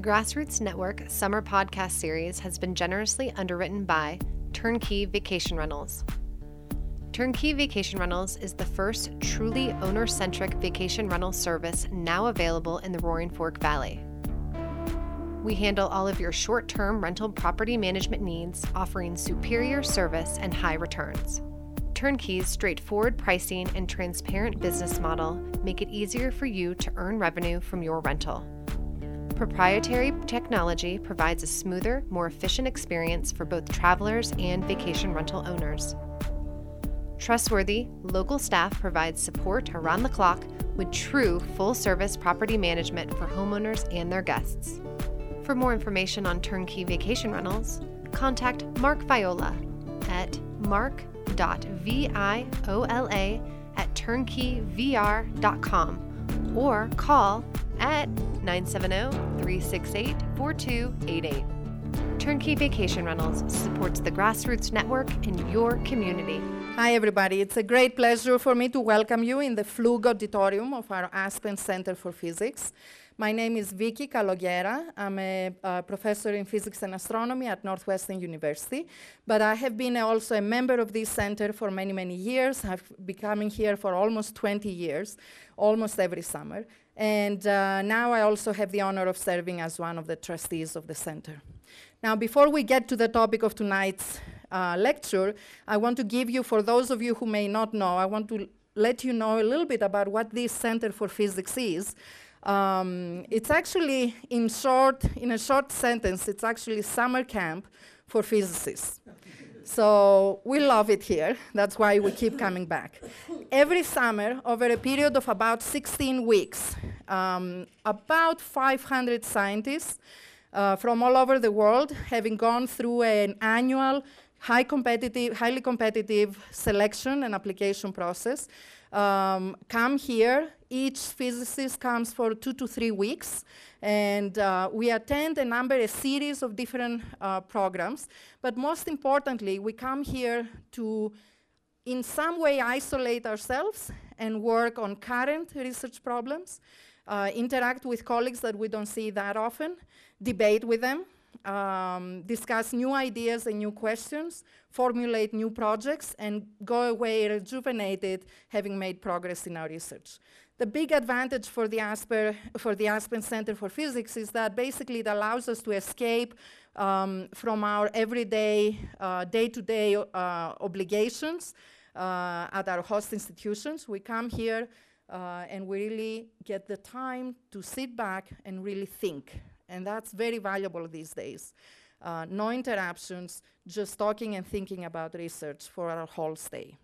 The Grassroots Network summer podcast series has been generously underwritten by Turnkey Vacation Rentals. Turnkey Vacation Rentals is the first truly owner centric vacation rental service now available in the Roaring Fork Valley. We handle all of your short term rental property management needs, offering superior service and high returns. Turnkey's straightforward pricing and transparent business model make it easier for you to earn revenue from your rental. Proprietary technology provides a smoother, more efficient experience for both travelers and vacation rental owners. Trustworthy, local staff provides support around the clock with true full service property management for homeowners and their guests. For more information on turnkey vacation rentals, contact Mark Viola at mark.viola at turnkeyvr.com or call at 970 368 4288. Turnkey Vacation Rentals supports the Grassroots Network in your community. Hi, everybody. It's a great pleasure for me to welcome you in the Flug Auditorium of our Aspen Center for Physics. My name is Vicky Kalogera. I'm a uh, professor in physics and astronomy at Northwestern University, but I have been also a member of this center for many, many years. I've been coming here for almost 20 years, almost every summer. And uh, now I also have the honor of serving as one of the trustees of the center. Now, before we get to the topic of tonight's uh, lecture, I want to give you, for those of you who may not know, I want to let you know a little bit about what this Center for Physics is. Um, it's actually, in short, in a short sentence, it's actually summer camp for physicists. So we love it here. That's why we keep coming back. Every summer, over a period of about 16 weeks, um, about 500 scientists uh, from all over the world, having gone through an annual high competitive, highly competitive selection and application process, um, come here. Each physicist comes for two to three weeks, and uh, we attend a number, a series of different uh, programs. But most importantly, we come here to, in some way, isolate ourselves and work on current research problems, uh, interact with colleagues that we don't see that often, debate with them, um, discuss new ideas and new questions, formulate new projects, and go away rejuvenated, having made progress in our research. The big advantage for the, Asper, for the Aspen Center for Physics is that basically it allows us to escape um, from our everyday, uh, day-to-day uh, obligations uh, at our host institutions. We come here uh, and we really get the time to sit back and really think and that's very valuable these days. Uh, no interruptions, just talking and thinking about research for our whole stay.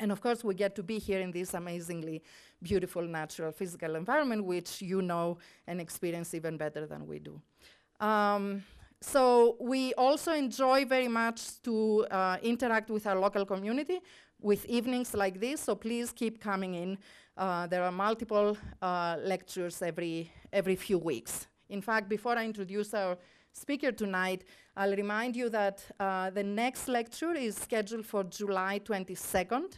And of course, we get to be here in this amazingly beautiful natural physical environment, which you know and experience even better than we do. Um, so we also enjoy very much to uh, interact with our local community with evenings like this, so please keep coming in. Uh, there are multiple uh, lectures every, every few weeks. In fact, before I introduce our speaker tonight, I'll remind you that uh, the next lecture is scheduled for July 22nd.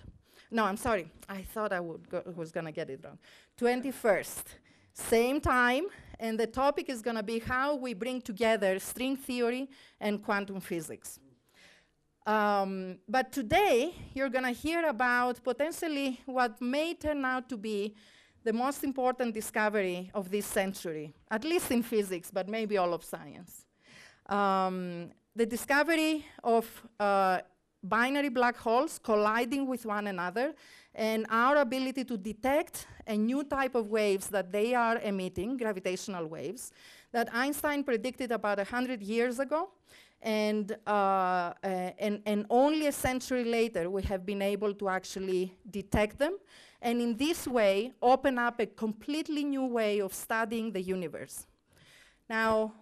No, I'm sorry. I thought I go, was going to get it wrong. 21st, same time, and the topic is going to be how we bring together string theory and quantum physics. Um, but today, you're going to hear about potentially what may turn out to be the most important discovery of this century, at least in physics, but maybe all of science. Um, the discovery of uh, binary black holes colliding with one another and our ability to detect a new type of waves that they are emitting, gravitational waves, that Einstein predicted about 100 years ago. And, uh, uh, and, and only a century later, we have been able to actually detect them and in this way open up a completely new way of studying the universe. Now,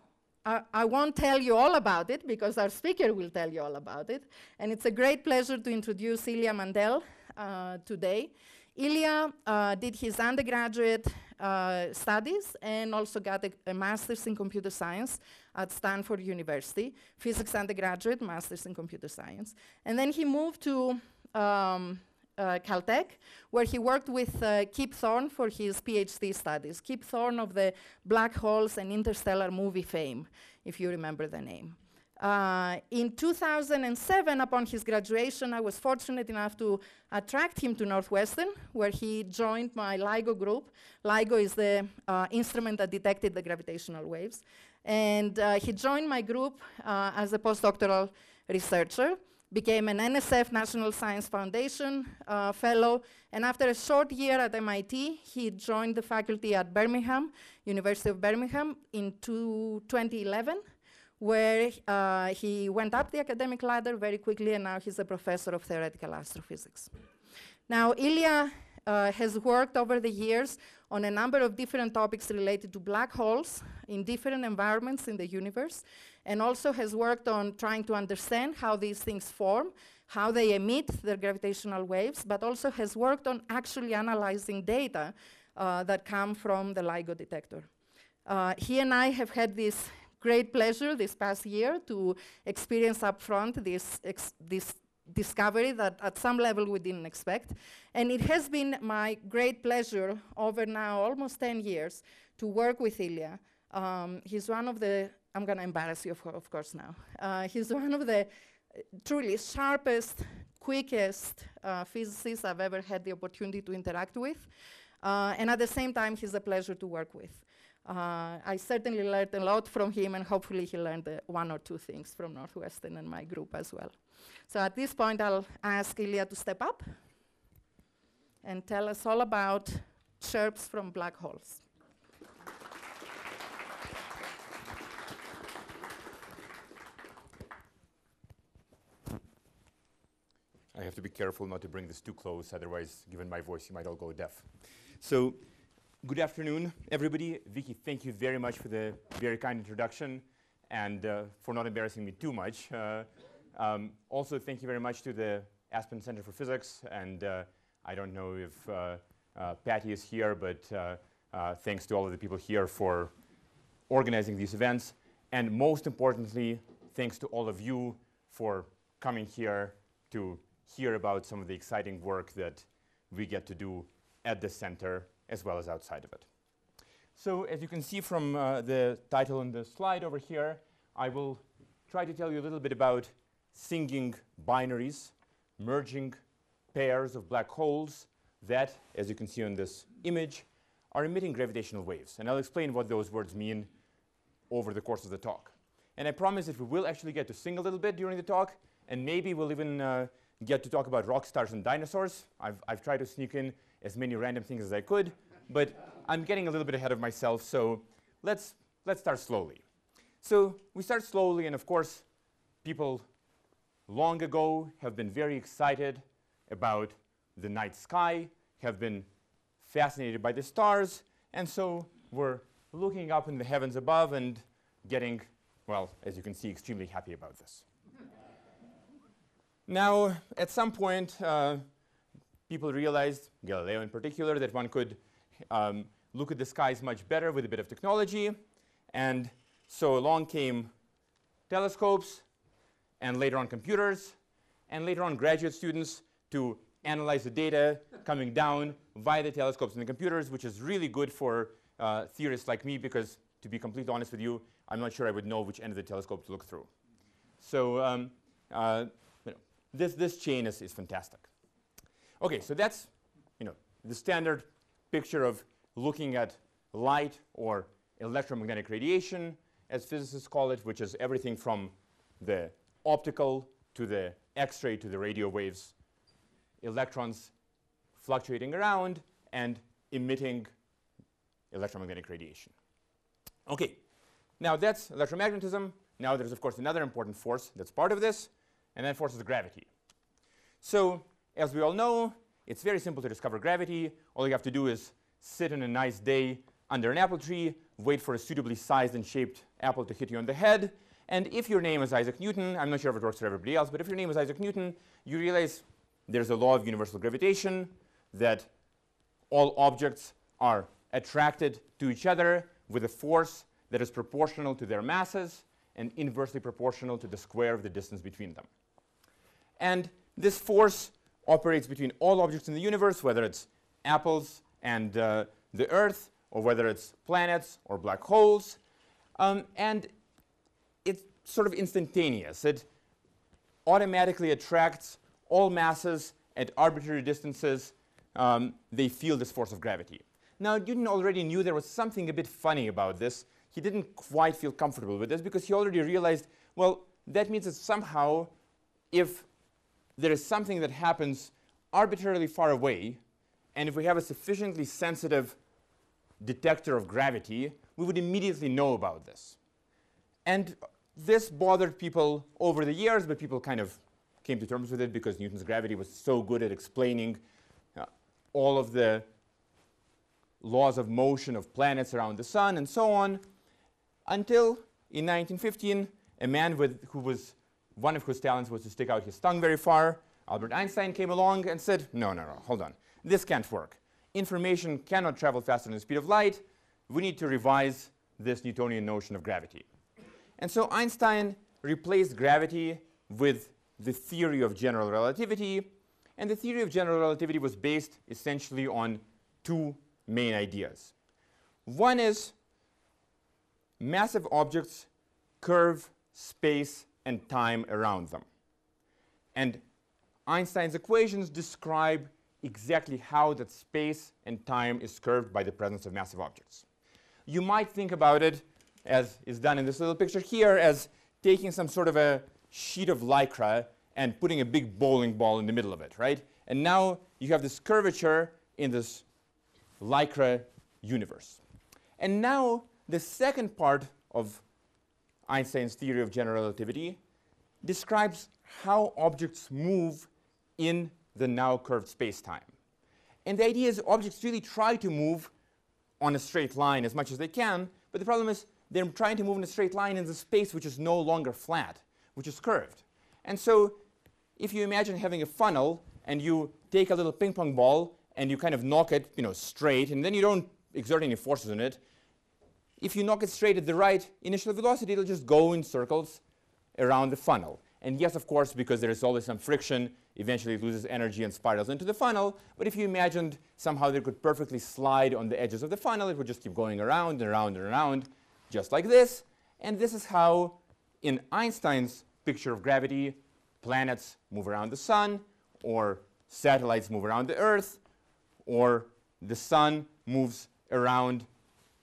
I, I, won't tell you all about it because our speaker will tell you all about it. And it's a great pleasure to introduce Ilya Mandel uh, today. Ilya uh, did his undergraduate uh, studies and also got a, a, master's in computer science at Stanford University, physics undergraduate, master's in computer science. And then he moved to um, uh, Caltech, where he worked with uh, Kip Thorne for his PhD studies. Kip Thorne of the Black Holes and Interstellar movie fame, if you remember the name. Uh, in 2007, upon his graduation, I was fortunate enough to attract him to Northwestern, where he joined my LIGO group. LIGO is the uh, instrument that detected the gravitational waves. And uh, he joined my group uh, as a postdoctoral researcher, became an NSF National Science Foundation uh, fellow, and after a short year at MIT, he joined the faculty at Birmingham, University of Birmingham, in 2011 where uh, he went up the academic ladder very quickly, and now he's a professor of theoretical astrophysics. Now, Ilya uh, has worked over the years on a number of different topics related to black holes in different environments in the universe, and also has worked on trying to understand how these things form, how they emit their gravitational waves, but also has worked on actually analyzing data uh, that come from the LIGO detector. Uh, he and I have had this great pleasure this past year to experience upfront this, this discovery that at some level we didn't expect. And it has been my great pleasure over now almost 10 years to work with Ilya. Um, he's one of the, I'm going to embarrass you, of, course, now. Uh, he's one of the uh, truly sharpest, quickest uh, physicists I've ever had the opportunity to interact with. Uh, and at the same time, he's a pleasure to work with. Uh, I certainly learned a lot from him, and hopefully he learned uh, one or two things from Northwestern and my group as well. So at this point, I'll ask Ilya to step up and tell us all about chirps from black holes. I have to be careful not to bring this too close, otherwise, given my voice, you might all go deaf. So Good afternoon, everybody. Vicky, thank you very much for the very kind introduction and uh, for not embarrassing me too much. Uh, um, also, thank you very much to the Aspen Center for Physics. And uh, I don't know if uh, uh, Patty is here, but uh, thanks to all of the people here for organizing these events. And most importantly, thanks to all of you for coming here to hear about some of the exciting work that we get to do at the center as well as outside of it. So as you can see from uh, the title on the slide over here, I will try to tell you a little bit about singing binaries, merging pairs of black holes that, as you can see on this image, are emitting gravitational waves. And I'll explain what those words mean over the course of the talk. And I promise that we will actually get to sing a little bit during the talk, and maybe we'll even uh, get to talk about rock stars and dinosaurs. I've, I've tried to sneak in as many random things as I could, but I'm getting a little bit ahead of myself, so let's, let's start slowly. So we start slowly, and of course, people long ago have been very excited about the night sky, have been fascinated by the stars, and so we're looking up in the heavens above and getting, well, as you can see, extremely happy about this. Now, at some point, uh, people realized, Galileo in particular, that one could um, look at the skies much better with a bit of technology. And so along came telescopes, and later on computers, and later on graduate students to analyze the data coming down via the telescopes and the computers, which is really good for uh, theorists like me because, to be completely honest with you, I'm not sure I would know which end of the telescope to look through. So um, uh, this, this chain is, is fantastic. Okay, so that's you know, the standard picture of looking at light or electromagnetic radiation, as physicists call it, which is everything from the optical to the X-ray to the radio waves, electrons fluctuating around and emitting electromagnetic radiation. Okay, now that's electromagnetism. Now there's, of course, another important force that's part of this, and that forces gravity. So as we all know, it's very simple to discover gravity. All you have to do is sit on a nice day under an apple tree, wait for a suitably sized and shaped apple to hit you on the head. And if your name is Isaac Newton, I'm not sure if it works for everybody else, but if your name is Isaac Newton, you realize there's a law of universal gravitation that all objects are attracted to each other with a force that is proportional to their masses and inversely proportional to the square of the distance between them. And this force operates between all objects in the universe, whether it's apples and uh, the Earth, or whether it's planets or black holes. Um, and it's sort of instantaneous. It automatically attracts all masses at arbitrary distances. Um, they feel this force of gravity. Now, Newton already knew there was something a bit funny about this. He didn't quite feel comfortable with this because he already realized, well, that means that somehow if there is something that happens arbitrarily far away, and if we have a sufficiently sensitive detector of gravity, we would immediately know about this. And this bothered people over the years, but people kind of came to terms with it because Newton's gravity was so good at explaining uh, all of the laws of motion of planets around the sun and so on, until in 1915, a man with, who was one of whose talents was to stick out his tongue very far, Albert Einstein came along and said, no, no, no, hold on. This can't work. Information cannot travel faster than the speed of light. We need to revise this Newtonian notion of gravity. And so Einstein replaced gravity with the theory of general relativity. And the theory of general relativity was based essentially on two main ideas. One is massive objects curve space and time around them. And Einstein's equations describe exactly how that space and time is curved by the presence of massive objects. You might think about it, as is done in this little picture here, as taking some sort of a sheet of lycra and putting a big bowling ball in the middle of it, right? And now you have this curvature in this lycra universe. And now the second part of Einstein's theory of general relativity describes how objects move in the now curved space-time. And the idea is objects really try to move on a straight line as much as they can, but the problem is they're trying to move in a straight line in the space which is no longer flat, which is curved. And so if you imagine having a funnel and you take a little ping pong ball and you kind of knock it you know, straight, and then you don't exert any forces on it, if you knock it straight at the right initial velocity, it'll just go in circles around the funnel. And yes, of course, because there is always some friction, eventually it loses energy and spirals into the funnel. But if you imagined somehow they could perfectly slide on the edges of the funnel, it would just keep going around and around and around, just like this. And this is how, in Einstein's picture of gravity, planets move around the sun, or satellites move around the Earth, or the sun moves around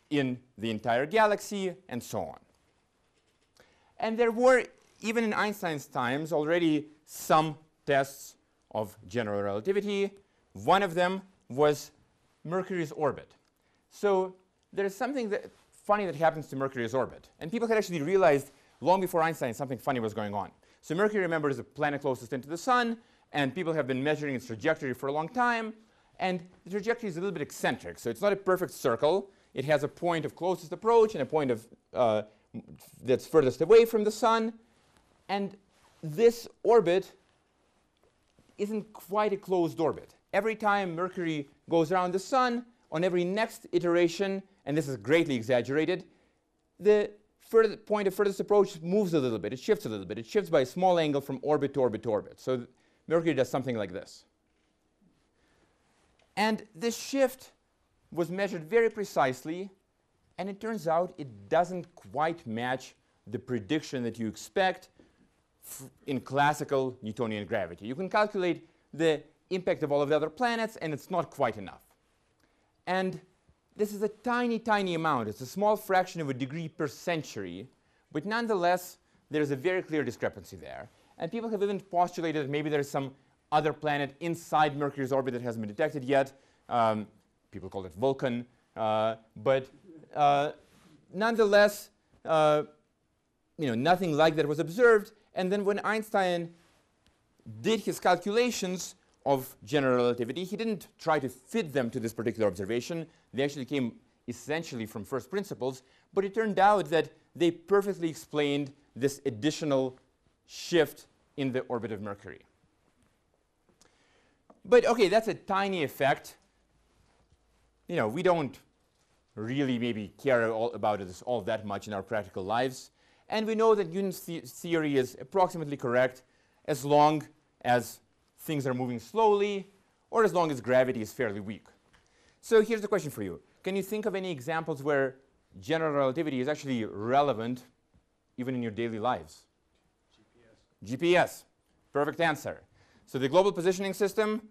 in the entire galaxy, and so on. And there were even in Einstein's times, already some tests of general relativity. One of them was Mercury's orbit. So there is something that funny that happens to Mercury's orbit. And people had actually realized long before Einstein something funny was going on. So Mercury, remember, is the planet closest into the sun, and people have been measuring its trajectory for a long time. And the trajectory is a little bit eccentric. So it's not a perfect circle. It has a point of closest approach and a point of uh, that's furthest away from the sun. And this orbit isn't quite a closed orbit. Every time Mercury goes around the Sun, on every next iteration, and this is greatly exaggerated, the point of furthest approach moves a little bit. It shifts a little bit. It shifts by a small angle from orbit to orbit to orbit. So Mercury does something like this. And this shift was measured very precisely, and it turns out it doesn't quite match the prediction that you expect in classical Newtonian gravity. You can calculate the impact of all of the other planets, and it's not quite enough. And this is a tiny, tiny amount. It's a small fraction of a degree per century, but nonetheless, there's a very clear discrepancy there. And people have even postulated that maybe there's some other planet inside Mercury's orbit that hasn't been detected yet. Um, people call it Vulcan. Uh, but uh, nonetheless, uh, you know, nothing like that was observed. And then when Einstein did his calculations of general relativity, he didn't try to fit them to this particular observation. They actually came essentially from first principles, but it turned out that they perfectly explained this additional shift in the orbit of Mercury. But okay, that's a tiny effect. You know, we don't really maybe care all about this all that much in our practical lives. And we know that Newton's the theory is approximately correct as long as things are moving slowly, or as long as gravity is fairly weak. So here's the question for you. Can you think of any examples where general relativity is actually relevant even in your daily lives? GPS. GPS. Perfect answer. So the global positioning system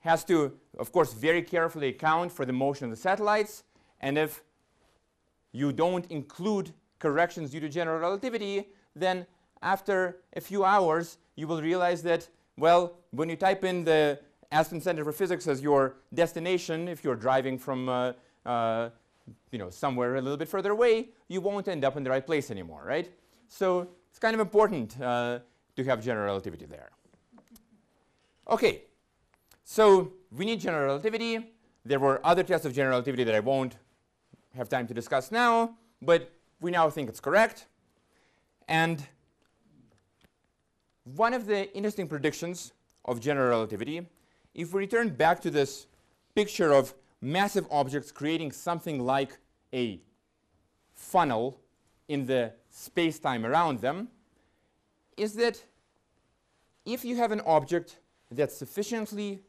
has to, of course, very carefully account for the motion of the satellites. And if you don't include corrections due to general relativity, then after a few hours, you will realize that, well, when you type in the Aspen Center for Physics as your destination, if you're driving from uh, uh, you know, somewhere a little bit further away, you won't end up in the right place anymore, right? So it's kind of important uh, to have general relativity there. Okay, so we need general relativity. There were other tests of general relativity that I won't have time to discuss now, but we now think it's correct. And one of the interesting predictions of general relativity, if we return back to this picture of massive objects creating something like a funnel in the space-time around them, is that if you have an object that's sufficiently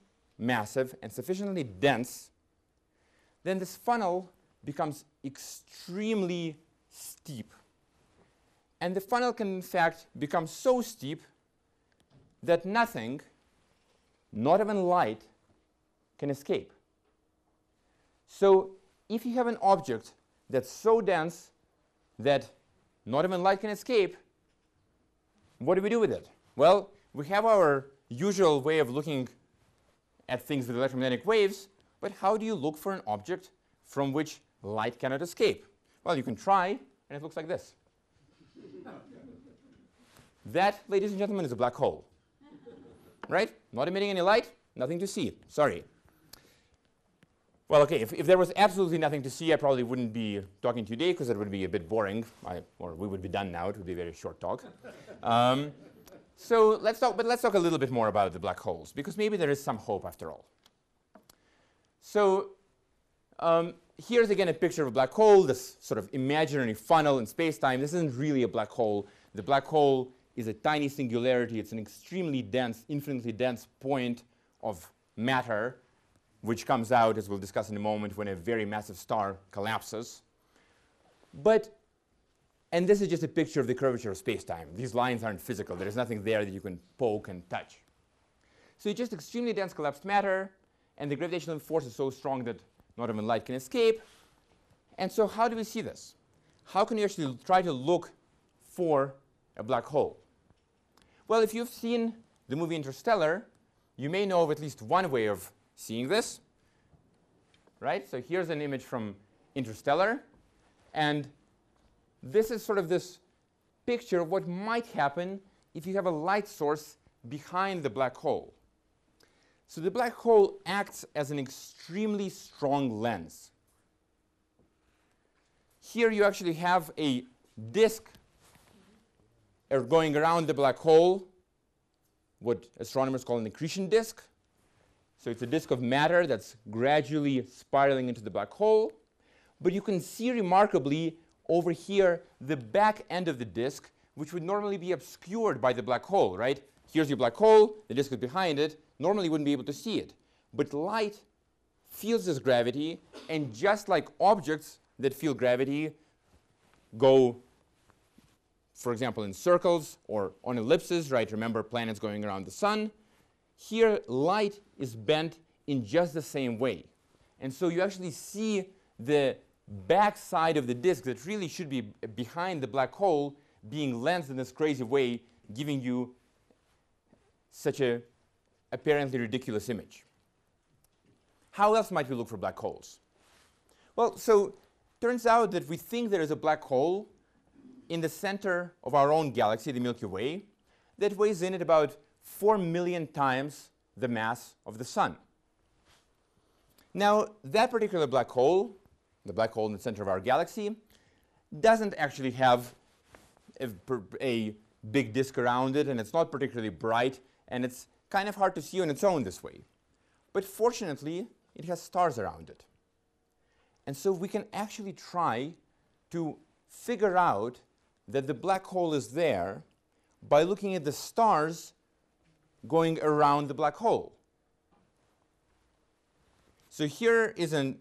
massive and sufficiently dense, then this funnel becomes extremely steep. And the funnel can, in fact, become so steep that nothing, not even light, can escape. So if you have an object that's so dense that not even light can escape, what do we do with it? Well, we have our usual way of looking at things with electromagnetic waves, but how do you look for an object from which light cannot escape? Well, you can try, and it looks like this. that, ladies and gentlemen, is a black hole. right? Not emitting any light, nothing to see. Sorry. Well, okay, if, if there was absolutely nothing to see, I probably wouldn't be talking today because it would be a bit boring, I, or we would be done now. It would be a very short talk. Um, so let's talk, but let's talk a little bit more about the black holes, because maybe there is some hope after all. So um, here's again a picture of a black hole, this sort of imaginary funnel in space-time. This isn't really a black hole. The black hole is a tiny singularity. It's an extremely dense, infinitely dense point of matter, which comes out, as we'll discuss in a moment, when a very massive star collapses. But and this is just a picture of the curvature of space-time. These lines aren't physical. There is nothing there that you can poke and touch. So it's just extremely dense collapsed matter, and the gravitational force is so strong that not even light can escape. And so how do we see this? How can you actually try to look for a black hole? Well, if you've seen the movie Interstellar, you may know of at least one way of seeing this. Right? So here's an image from Interstellar. And this is sort of this picture of what might happen if you have a light source behind the black hole. So the black hole acts as an extremely strong lens. Here you actually have a disk uh, going around the black hole, what astronomers call an accretion disk. So it's a disk of matter that's gradually spiraling into the black hole. But you can see remarkably over here the back end of the disk, which would normally be obscured by the black hole, right? Here's your black hole, the disk is behind it. Normally wouldn't be able to see it. But light feels this gravity, and just like objects that feel gravity go, for example, in circles or on ellipses, right? Remember planets going around the sun. Here, light is bent in just the same way. And so you actually see the backside of the disk that really should be behind the black hole being lensed in this crazy way, giving you such a apparently ridiculous image. How else might we look for black holes? Well, so turns out that we think there is a black hole in the center of our own galaxy, the Milky Way, that weighs in at about 4 million times the mass of the sun. Now, that particular black hole the black hole in the center of our galaxy, doesn't actually have a, a, big disk around it, and it's not particularly bright, and it's kind of hard to see on its own this way. But fortunately, it has stars around it. And so we can actually try to figure out that the black hole is there by looking at the stars going around the black hole. So here is an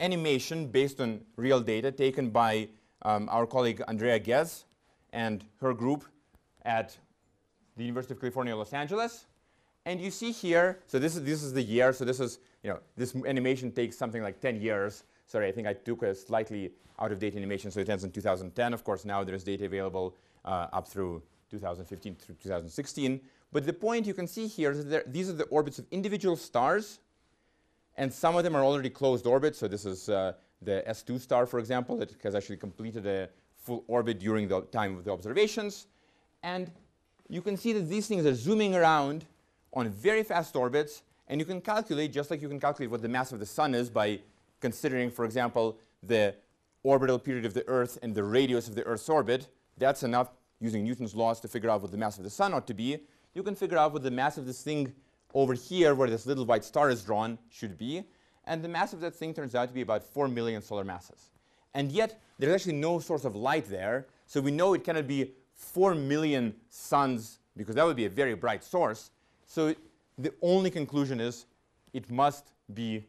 animation based on real data taken by um, our colleague Andrea Ghez and her group at the University of California, Los Angeles. And you see here, so this is, this is the year, so this is, you know, this animation takes something like 10 years. Sorry, I think I took a slightly out of date animation, so it ends in 2010. Of course, now there's data available uh, up through 2015 through 2016. But the point you can see here is that these are the orbits of individual stars, and some of them are already closed orbits. So this is uh, the S2 star, for example, that has actually completed a full orbit during the time of the observations. And you can see that these things are zooming around on very fast orbits, and you can calculate, just like you can calculate what the mass of the sun is by considering, for example, the orbital period of the Earth and the radius of the Earth's orbit. That's enough using Newton's laws to figure out what the mass of the sun ought to be. You can figure out what the mass of this thing over here, where this little white star is drawn, should be. And the mass of that thing turns out to be about 4 million solar masses. And yet, there's actually no source of light there, so we know it cannot be 4 million suns, because that would be a very bright source. So the only conclusion is it must be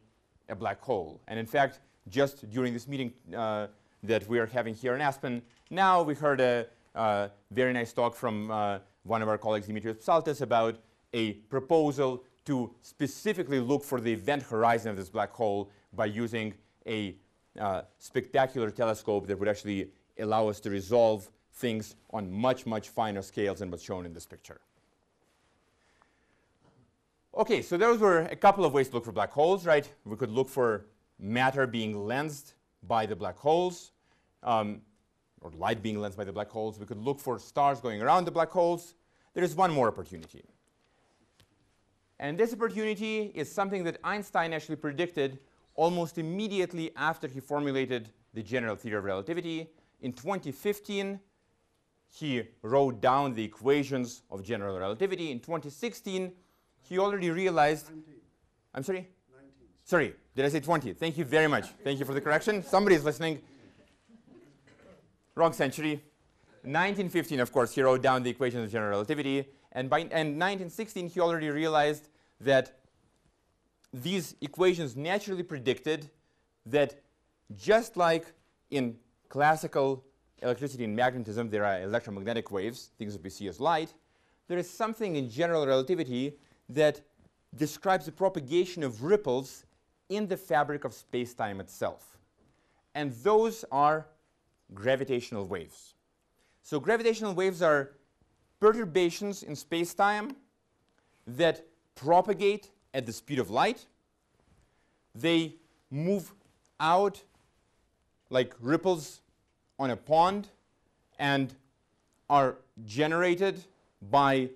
a black hole. And in fact, just during this meeting uh, that we are having here in Aspen, now we heard a uh, very nice talk from uh, one of our colleagues, Dimitrios Psaltis, about a proposal to specifically look for the event horizon of this black hole by using a uh, spectacular telescope that would actually allow us to resolve things on much, much finer scales than what's shown in this picture. Okay, so those were a couple of ways to look for black holes, right? We could look for matter being lensed by the black holes, um, or light being lensed by the black holes. We could look for stars going around the black holes. There is one more opportunity. And this opportunity is something that Einstein actually predicted almost immediately after he formulated the general theory of relativity. In 2015, he wrote down the equations of general relativity. In 2016, he already realized. 19. I'm sorry? 19. Sorry, did I say 20? Thank you very much. Thank you for the correction. Somebody is listening. Wrong century. 1915, of course, he wrote down the equations of general relativity. And by and 1916, he already realized that these equations naturally predicted that just like in classical electricity and magnetism, there are electromagnetic waves, things that we see as light, there is something in general relativity that describes the propagation of ripples in the fabric of space-time itself. And those are gravitational waves. So gravitational waves are perturbations in space-time that propagate at the speed of light. They move out like ripples on a pond and are generated by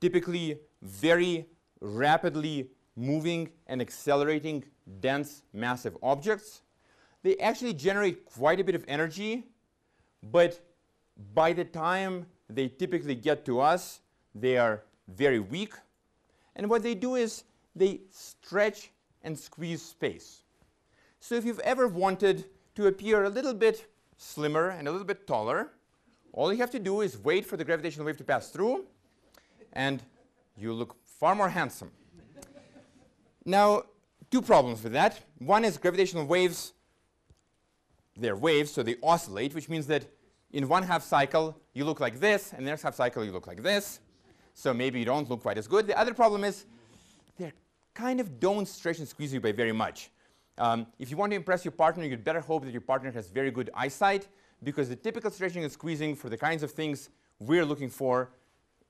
typically very rapidly moving and accelerating dense massive objects. They actually generate quite a bit of energy, but by the time they typically get to us, they are very weak. And what they do is they stretch and squeeze space. So if you've ever wanted to appear a little bit slimmer and a little bit taller, all you have to do is wait for the gravitational wave to pass through, and you look far more handsome. now, two problems with that. One is gravitational waves, they're waves, so they oscillate, which means that in one half cycle, you look like this, and the next half cycle, you look like this. So maybe you don't look quite as good. The other problem is they kind of don't stretch and squeeze you by very much. Um, if you want to impress your partner, you'd better hope that your partner has very good eyesight, because the typical stretching and squeezing for the kinds of things we're looking for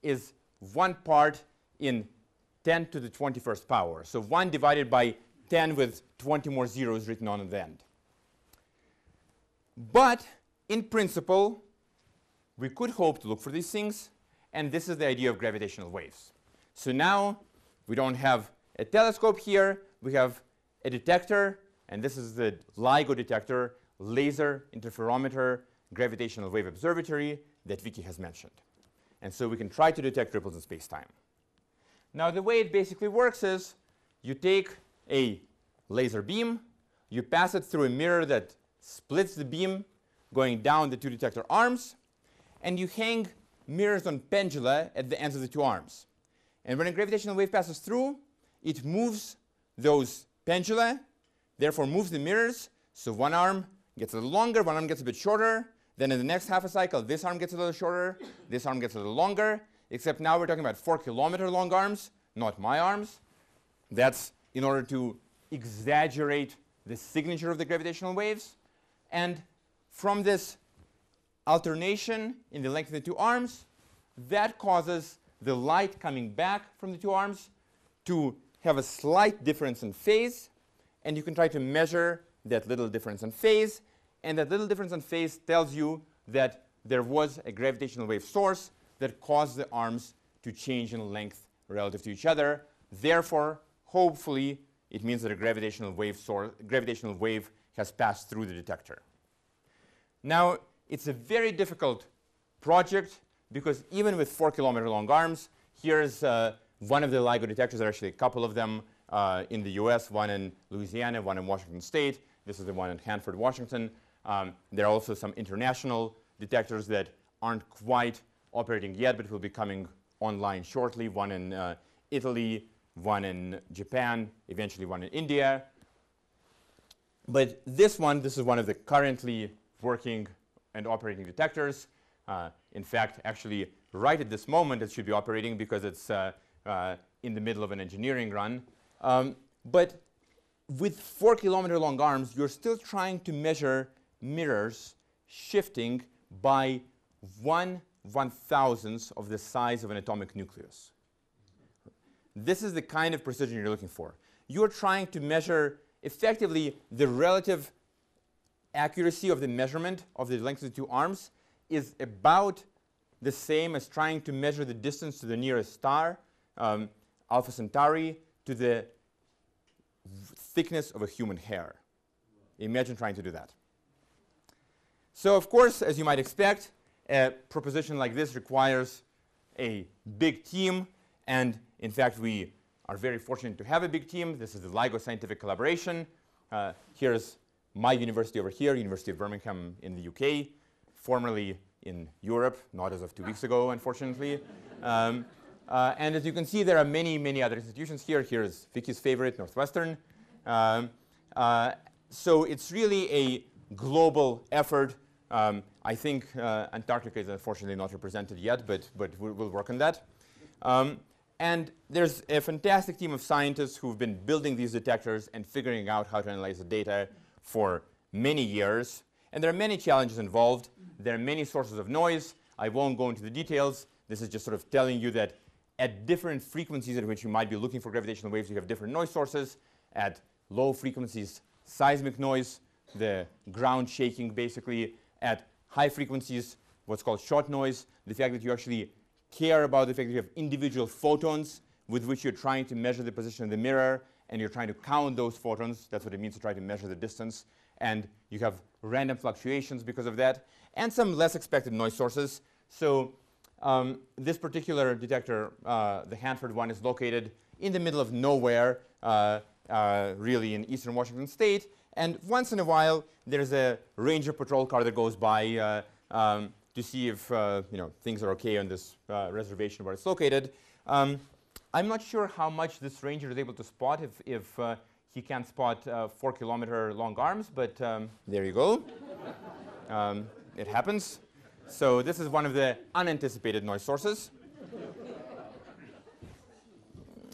is one part in 10 to the 21st power. So 1 divided by 10 with 20 more zeros written on the end. But in principle, we could hope to look for these things, and this is the idea of gravitational waves. So now we don't have a telescope here, we have a detector, and this is the LIGO detector, Laser Interferometer Gravitational Wave Observatory that Vicky has mentioned. And so we can try to detect ripples in space-time. Now the way it basically works is you take a laser beam, you pass it through a mirror that splits the beam going down the two detector arms, and you hang mirrors on pendula at the ends of the two arms. And when a gravitational wave passes through, it moves those pendula, therefore moves the mirrors. So one arm gets a little longer, one arm gets a bit shorter. Then in the next half a cycle, this arm gets a little shorter, this arm gets a little longer, except now we're talking about four kilometer long arms, not my arms. That's in order to exaggerate the signature of the gravitational waves. And from this alternation in the length of the two arms, that causes the light coming back from the two arms to have a slight difference in phase. And you can try to measure that little difference in phase. And that little difference in phase tells you that there was a gravitational wave source that caused the arms to change in length relative to each other. Therefore, hopefully, it means that a gravitational wave, source, gravitational wave has passed through the detector. Now, it's a very difficult project because even with four kilometer long arms, here's uh, one of the LIGO detectors, there are actually a couple of them uh, in the US, one in Louisiana, one in Washington State. This is the one in Hanford, Washington. Um, there are also some international detectors that aren't quite operating yet, but will be coming online shortly. One in uh, Italy, one in Japan, eventually one in India. But this one, this is one of the currently working and operating detectors. Uh, in fact, actually, right at this moment, it should be operating because it's uh, uh, in the middle of an engineering run. Um, but with four kilometer long arms, you're still trying to measure mirrors shifting by one one thousandth of the size of an atomic nucleus. This is the kind of precision you're looking for. You're trying to measure effectively the relative accuracy of the measurement of the length of the two arms is about the same as trying to measure the distance to the nearest star, um, Alpha Centauri, to the thickness of a human hair. Imagine trying to do that. So, of course, as you might expect, a proposition like this requires a big team, and in fact, we are very fortunate to have a big team. This is the LIGO Scientific Collaboration. Uh, here's my university over here, University of Birmingham in the UK, formerly in Europe, not as of two weeks ago, unfortunately. Um, uh, and as you can see, there are many, many other institutions here. Here's Vicky's favorite, Northwestern. Um, uh, so it's really a global effort. Um, I think uh, Antarctica is unfortunately not represented yet, but, but we'll, we'll work on that. Um, and there's a fantastic team of scientists who've been building these detectors and figuring out how to analyze the data for many years. And there are many challenges involved. There are many sources of noise. I won't go into the details. This is just sort of telling you that at different frequencies at which you might be looking for gravitational waves, you have different noise sources. At low frequencies, seismic noise, the ground shaking basically. At high frequencies, what's called shot noise, the fact that you actually care about the fact that you have individual photons with which you're trying to measure the position of the mirror and you're trying to count those photons. That's what it means to try to measure the distance. And you have random fluctuations because of that, and some less expected noise sources. So um, this particular detector, uh, the Hanford one, is located in the middle of nowhere, uh, uh, really in eastern Washington state. And once in a while, there's a ranger patrol car that goes by uh, um, to see if uh, you know, things are okay on this uh, reservation where it's located. Um, I'm not sure how much this ranger is able to spot if, if uh, he can spot uh, four kilometer long arms, but um, there you go. um, it happens. So this is one of the unanticipated noise sources.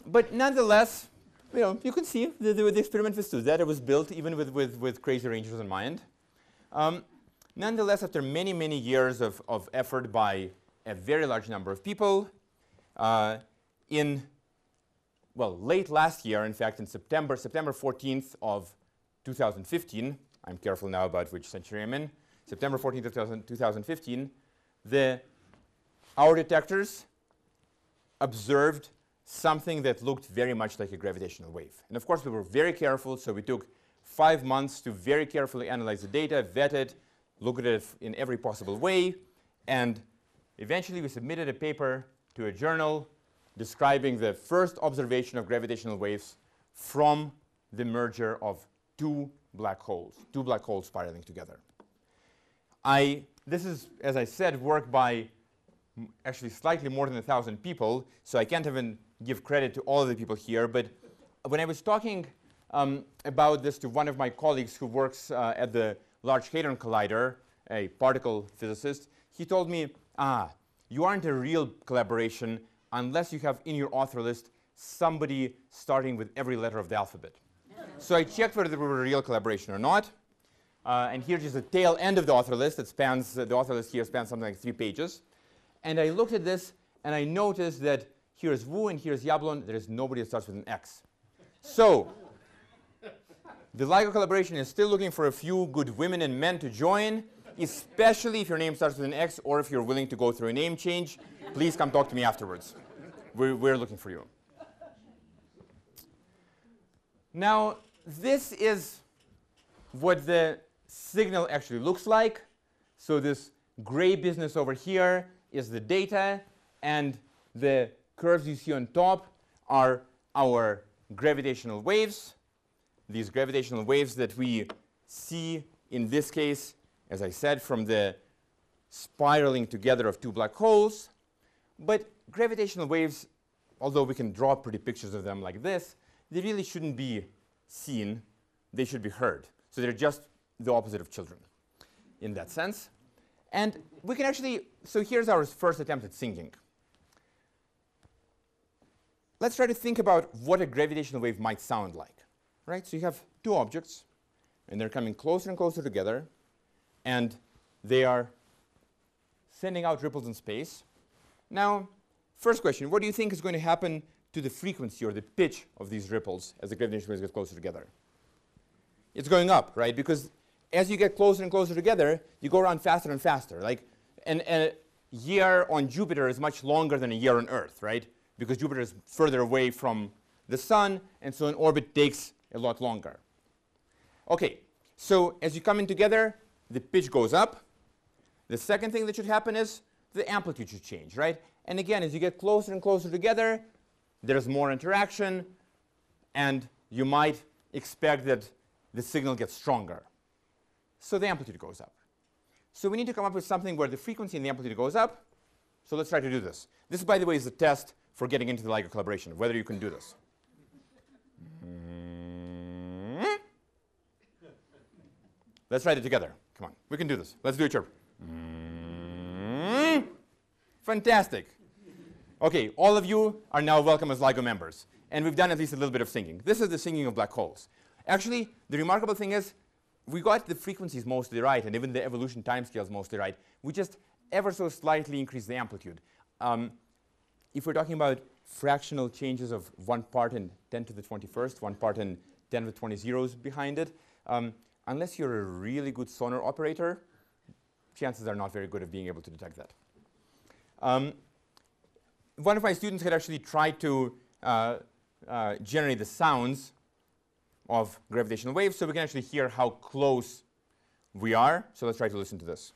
but nonetheless, you know, you can see the, the, the experiment with that it was built even with, with, with crazy rangers in mind. Um, nonetheless, after many, many years of, of effort by a very large number of people, uh, in well, late last year, in fact, in September, September 14th of 2015, I'm careful now about which century I'm in, September 14th of 2015, the, our detectors observed something that looked very much like a gravitational wave. And of course, we were very careful, so we took five months to very carefully analyze the data, vet it, look at it in every possible way, and eventually we submitted a paper to a journal describing the first observation of gravitational waves from the merger of two black holes, two black holes spiraling together. I, this is, as I said, work by actually slightly more than a thousand people, so I can't even give credit to all of the people here, but when I was talking um, about this to one of my colleagues who works uh, at the Large Hadron Collider, a particle physicist, he told me, ah, you aren't a real collaboration unless you have in your author list somebody starting with every letter of the alphabet. so I checked whether there were a real collaboration or not. Uh, and here's just the tail end of the author list. It spans, uh, the author list here spans something like three pages. And I looked at this and I noticed that here's Wu and here's Yablon. There is nobody that starts with an X. so the LIGO collaboration is still looking for a few good women and men to join, especially if your name starts with an X or if you're willing to go through a name change. Please come talk to me afterwards. We're, we're looking for you. Now, this is what the signal actually looks like. So this gray business over here is the data, and the curves you see on top are our gravitational waves. These gravitational waves that we see in this case, as I said, from the spiraling together of two black holes. But gravitational waves, although we can draw pretty pictures of them like this, they really shouldn't be seen, they should be heard. So they're just the opposite of children in that sense. And we can actually, so here's our first attempt at singing. Let's try to think about what a gravitational wave might sound like. Right? So you have two objects, and they're coming closer and closer together, and they are sending out ripples in space. Now, first question, what do you think is going to happen to the frequency or the pitch of these ripples as the gravitational waves get closer together? It's going up, right? Because as you get closer and closer together, you go around faster and faster. Like, and a year on Jupiter is much longer than a year on Earth, right? Because Jupiter is further away from the sun, and so an orbit takes a lot longer. Okay, so as you come in together, the pitch goes up. The second thing that should happen is the amplitude should change, right? And again, as you get closer and closer together, there's more interaction, and you might expect that the signal gets stronger. So the amplitude goes up. So we need to come up with something where the frequency and the amplitude goes up. So let's try to do this. This, by the way, is a test for getting into the LIGO collaboration, whether you can do this. Mm-hmm. Let's try it together. Come on, we can do this. Let's do a chirp. Mm-hmm. Fantastic. Okay, all of you are now welcome as LIGO members. And we've done at least a little bit of singing. This is the singing of black holes. Actually, the remarkable thing is we got the frequencies mostly right and even the evolution timescales mostly right. We just ever so slightly increased the amplitude. Um, if we're talking about fractional changes of one part in 10 to the 21st, one part in 10 to the 20 zeros behind it, um, unless you're a really good sonar operator, chances are not very good of being able to detect that. Um, one of my students had actually tried to uh, uh, generate the sounds of gravitational waves so we can actually hear how close we are. So let's try to listen to this.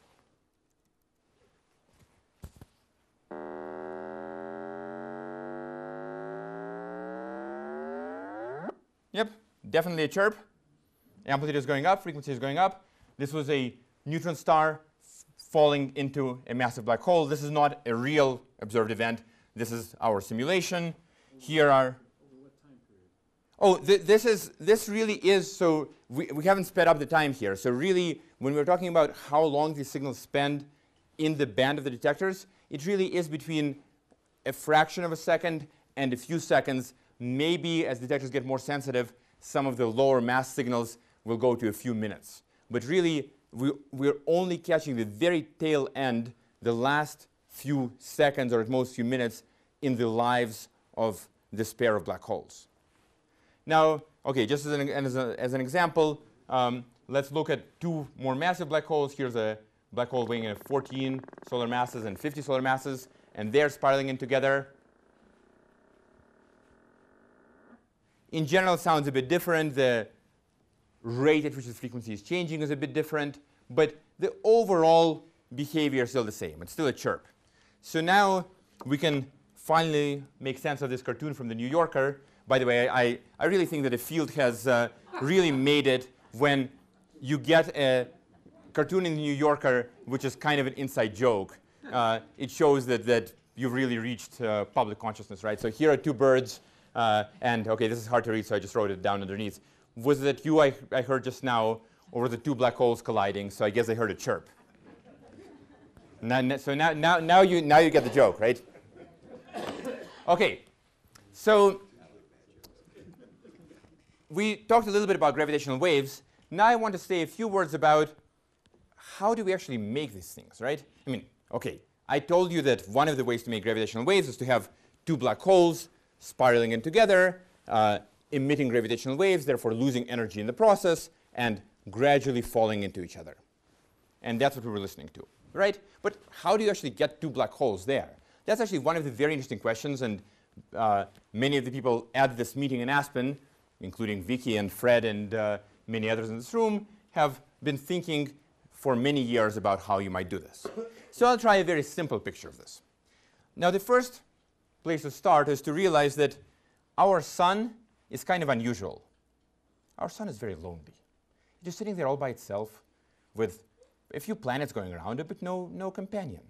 Yep, definitely a chirp. Amplitude is going up, frequency is going up. This was a neutron star falling into a massive black hole. This is not a real observed event. This is our simulation. Here are Oh, th this is this really is so we, we haven't sped up the time here. So really, when we're talking about how long these signals spend in the band of the detectors, it really is between a fraction of a second and a few seconds. Maybe as detectors get more sensitive, some of the lower mass signals will go to a few minutes. But really, we, we're only catching the very tail end, the last few seconds or at most few minutes in the lives of this pair of black holes. Now, okay, just as an, as, a, as an example, um, let's look at two more massive black holes. Here's a black hole weighing 14 solar masses and 50 solar masses, and they're spiraling in together. In general, sounds a bit different. The rate at which the frequency is changing is a bit different, but the overall behavior is still the same. It's still a chirp. So now we can finally make sense of this cartoon from the New Yorker by the way, I, I really think that the field has uh, really made it when you get a cartoon in the New Yorker, which is kind of an inside joke. Uh, it shows that, that you've really reached uh, public consciousness, right? So here are two birds, uh, and okay, this is hard to read, so I just wrote it down underneath. Was it you I, I heard just now, or were the two black holes colliding? So I guess I heard a chirp. now, so now, now, now, you, now you get the joke, right? Okay, so we talked a little bit about gravitational waves. Now I want to say a few words about how do we actually make these things, right? I mean, okay, I told you that one of the ways to make gravitational waves is to have two black holes spiraling in together, uh, emitting gravitational waves, therefore losing energy in the process, and gradually falling into each other. And that's what we were listening to, right? But how do you actually get two black holes there? That's actually one of the very interesting questions, and uh, many of the people at this meeting in Aspen, including Vicky and Fred and uh, many others in this room, have been thinking for many years about how you might do this. So I'll try a very simple picture of this. Now, the first place to start is to realize that our sun is kind of unusual. Our sun is very lonely. It's just sitting there all by itself with a few planets going around it, but no, no companion.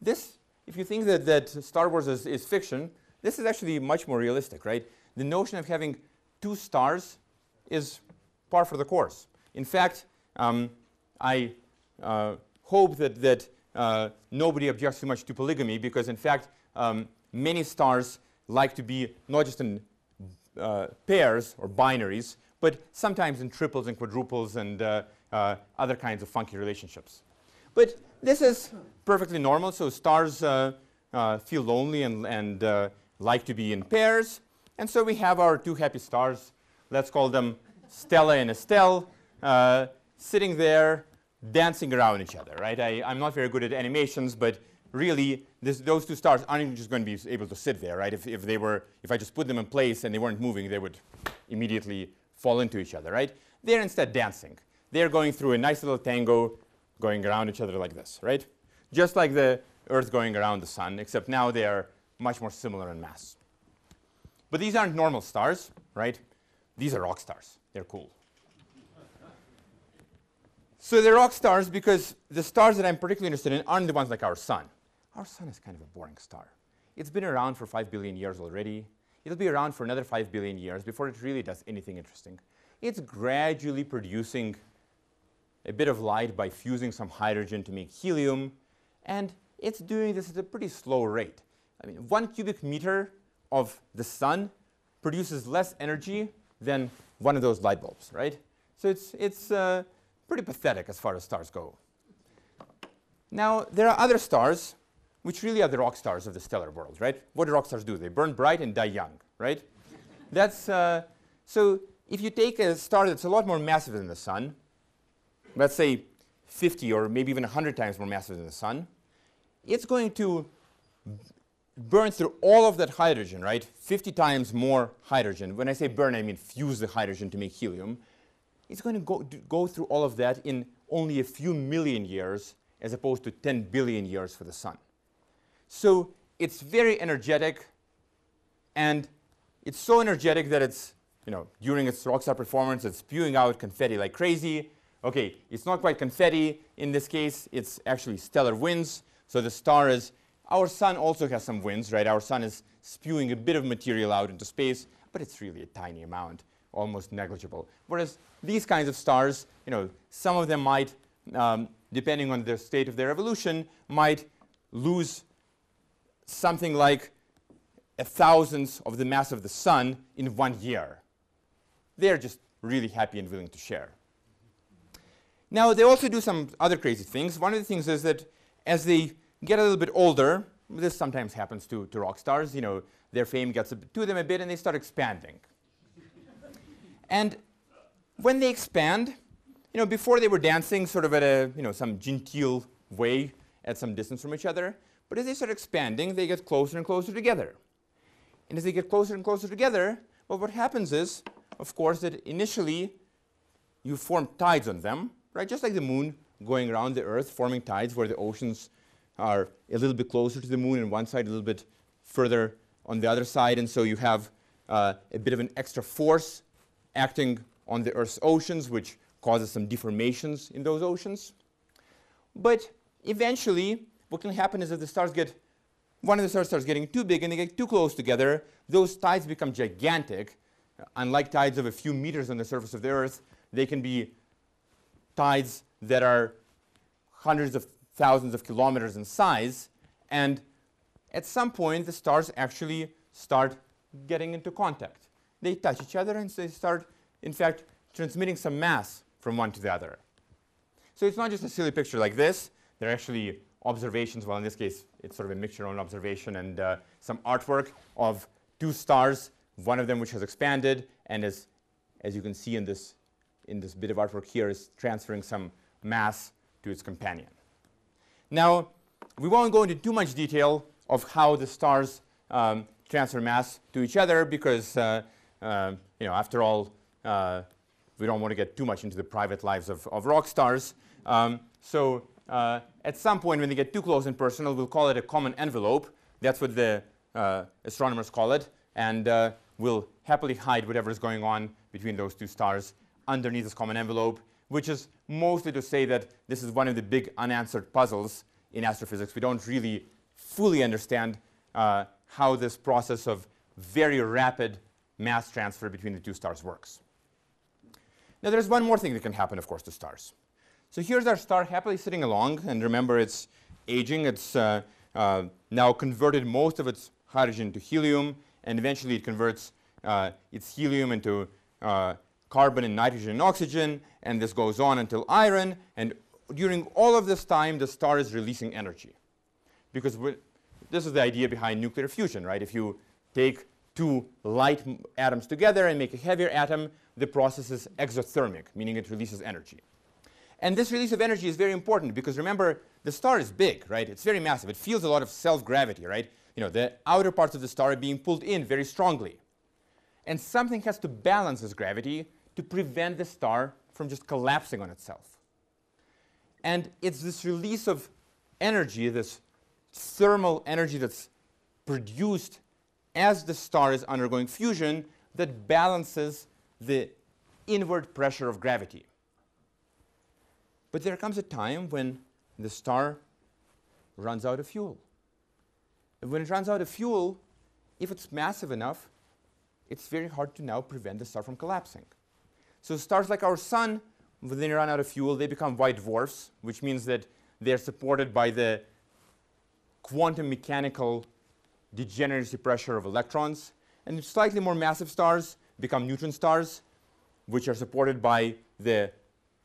This, if you think that, that Star Wars is, is fiction, this is actually much more realistic, right? The notion of having two stars is par for the course. In fact, um, I uh, hope that, that uh, nobody objects too much to polygamy because, in fact, um, many stars like to be not just in uh, pairs or binaries, but sometimes in triples and quadruples and uh, uh, other kinds of funky relationships. But this is perfectly normal, so stars uh, feel lonely and, and like to be in pairs. And so we have our two happy stars. Let's call them Stella and Estelle, sitting there dancing around each other, right? I, am not very good at animations, but really, this, those two stars aren't just going to be able to sit there, right? If, if they were, if I just put them in place and they weren't moving, they would immediately fall into each other, right? They're instead dancing. They're going through a nice little tango, going around each other like this, right? Just like the Earth going around the sun, except now they are much more similar in mass. But these aren't normal stars, right? These are rock stars. They're cool. So they're rock stars because the stars that I'm particularly interested in aren't the ones like our sun. Our sun is kind of a boring star. It's been around for 5 billion years already. It'll be around for another 5 billion years before it really does anything interesting. It's gradually producing a bit of light by fusing some hydrogen to make helium, and it's doing this at a pretty slow rate. I mean, one cubic meter of the sun produces less energy than one of those light bulbs, right? So it's, it's uh, pretty pathetic as far as stars go. Now, there are other stars which really are the rock stars of the stellar world, right? What do rock stars do? They burn bright and die young, right? that's uh, so if you take a star that's a lot more massive than the sun, let's say 50 or maybe even 100 times more massive than the sun, it's going to burn through all of that hydrogen, right? 50 times more hydrogen. When I say burn, I mean fuse the hydrogen to make helium it's going to go, go through all of that in only a few million years as opposed to 10 billion years for the sun. So it's very energetic, and it's so energetic that it's, you know, during its rockstar performance, it's spewing out confetti like crazy. Okay, it's not quite confetti in this case, it's actually stellar winds. So the star is, our sun also has some winds, right? Our sun is spewing a bit of material out into space, but it's really a tiny amount almost negligible. Whereas these kinds of stars, you know, some of them might, um, depending on the state of their evolution, might lose something like a thousandth of the mass of the sun in one year. They're just really happy and willing to share. Now, they also do some other crazy things. One of the things is that as they get a little bit older, this sometimes happens to, to rock stars, you know, their fame gets to them a bit and they start expanding. And when they expand, you know, before they were dancing sort of at a, you know, some genteel way at some distance from each other. But as they start expanding, they get closer and closer together. And as they get closer and closer together, well, what happens is, of course, that initially you form tides on them, right? Just like the moon going around the Earth, forming tides where the oceans are a little bit closer to the moon on one side, a little bit further on the other side. And so you have uh, a bit of an extra force acting on the Earth's oceans, which causes some deformations in those oceans. But eventually, what can happen is that the stars get one of the stars starts getting too big and they get too close together, those tides become gigantic. Unlike tides of a few meters on the surface of the Earth, they can be tides that are hundreds of thousands of kilometers in size. And at some point, the stars actually start getting into contact. They touch each other and they start, in fact, transmitting some mass from one to the other. So it's not just a silly picture like this. They're actually observations, well, in this case, it's sort of a mixture of an observation and uh, some artwork of two stars, one of them which has expanded and is, as you can see in this, in this bit of artwork here, is transferring some mass to its companion. Now, we won't go into too much detail of how the stars um, transfer mass to each other because, uh, uh, you know, after all, uh, we don't want to get too much into the private lives of, of rock stars. Um, so uh, at some point when they get too close and personal, we'll call it a common envelope. That's what the uh, astronomers call it. And uh, we'll happily hide whatever is going on between those two stars underneath this common envelope, which is mostly to say that this is one of the big unanswered puzzles in astrophysics. We don't really fully understand uh, how this process of very rapid mass transfer between the two stars works. Now, there's one more thing that can happen, of course, to stars. So here's our star happily sitting along, and remember it's aging. It's uh, uh, now converted most of its hydrogen to helium, and eventually it converts uh, its helium into uh, carbon and nitrogen and oxygen, and this goes on until iron, and during all of this time, the star is releasing energy. Because this is the idea behind nuclear fusion, right? If you take two light atoms together and make a heavier atom, the process is exothermic, meaning it releases energy. And this release of energy is very important because remember, the star is big, right? It's very massive. It feels a lot of self-gravity, right? You know, the outer parts of the star are being pulled in very strongly. And something has to balance this gravity to prevent the star from just collapsing on itself. And it's this release of energy, this thermal energy that's produced as the star is undergoing fusion, that balances the inward pressure of gravity. But there comes a time when the star runs out of fuel. And when it runs out of fuel, if it's massive enough, it's very hard to now prevent the star from collapsing. So stars like our sun, when they run out of fuel, they become white dwarfs, which means that they're supported by the quantum mechanical degeneracy pressure of electrons. And slightly more massive stars become neutron stars, which are supported by the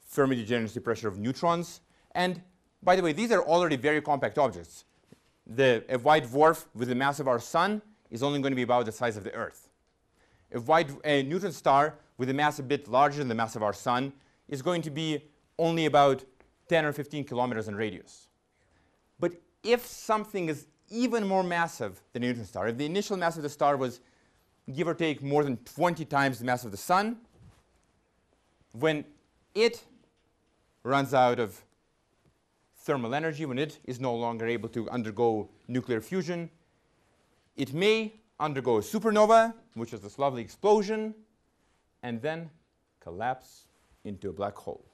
Fermi degeneracy pressure of neutrons. And by the way, these are already very compact objects. The, a white dwarf with the mass of our sun is only going to be about the size of the Earth. A, white, a neutron star with a mass a bit larger than the mass of our sun is going to be only about 10 or 15 kilometers in radius. But if something is even more massive than a neutron star, if the initial mass of the star was give or take more than 20 times the mass of the sun, when it runs out of thermal energy, when it is no longer able to undergo nuclear fusion, it may undergo a supernova, which is this lovely explosion, and then collapse into a black hole.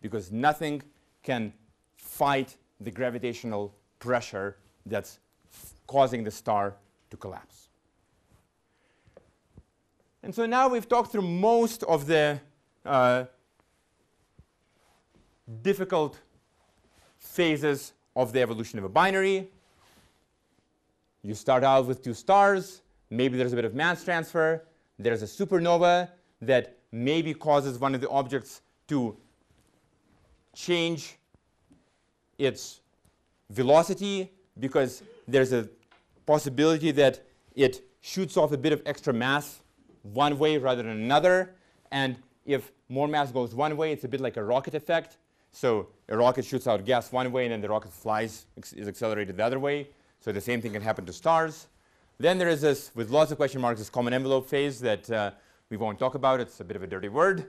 Because nothing can fight the gravitational pressure that's causing the star to collapse. And so now we've talked through most of the uh, difficult phases of the evolution of a binary. You start out with two stars. Maybe there's a bit of mass transfer. There's a supernova that maybe causes one of the objects to change its velocity because there's a possibility that it shoots off a bit of extra mass one way rather than another. And if more mass goes one way, it's a bit like a rocket effect. So a rocket shoots out gas one way, and then the rocket flies, is accelerated the other way. So the same thing can happen to stars. Then there is this, with lots of question marks, this common envelope phase that uh, we won't talk about. It's a bit of a dirty word.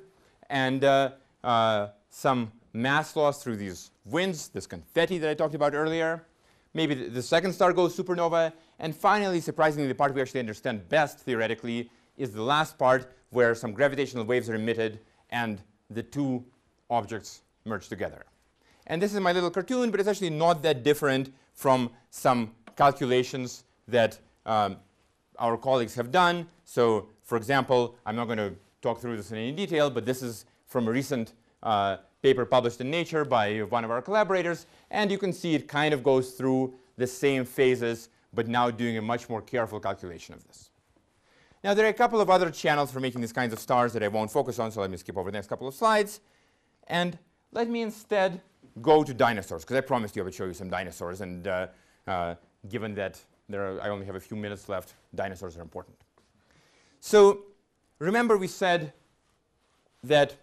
And uh, uh, some mass loss through these winds, this confetti that I talked about earlier. Maybe the, the second star goes supernova. And finally, surprisingly, the part we actually understand best theoretically is the last part where some gravitational waves are emitted and the two objects merge together. And this is my little cartoon, but it's actually not that different from some calculations that um, our colleagues have done. So, for example, I'm not going to talk through this in any detail, but this is from a recent uh, paper published in Nature by one of our collaborators. And you can see it kind of goes through the same phases, but now doing a much more careful calculation of this. Now, there are a couple of other channels for making these kinds of stars that I won't focus on, so let me skip over the next couple of slides. And let me instead go to dinosaurs, because I promised you I would show you some dinosaurs. And uh, uh, given that are, I only have a few minutes left, dinosaurs are important. So remember we said that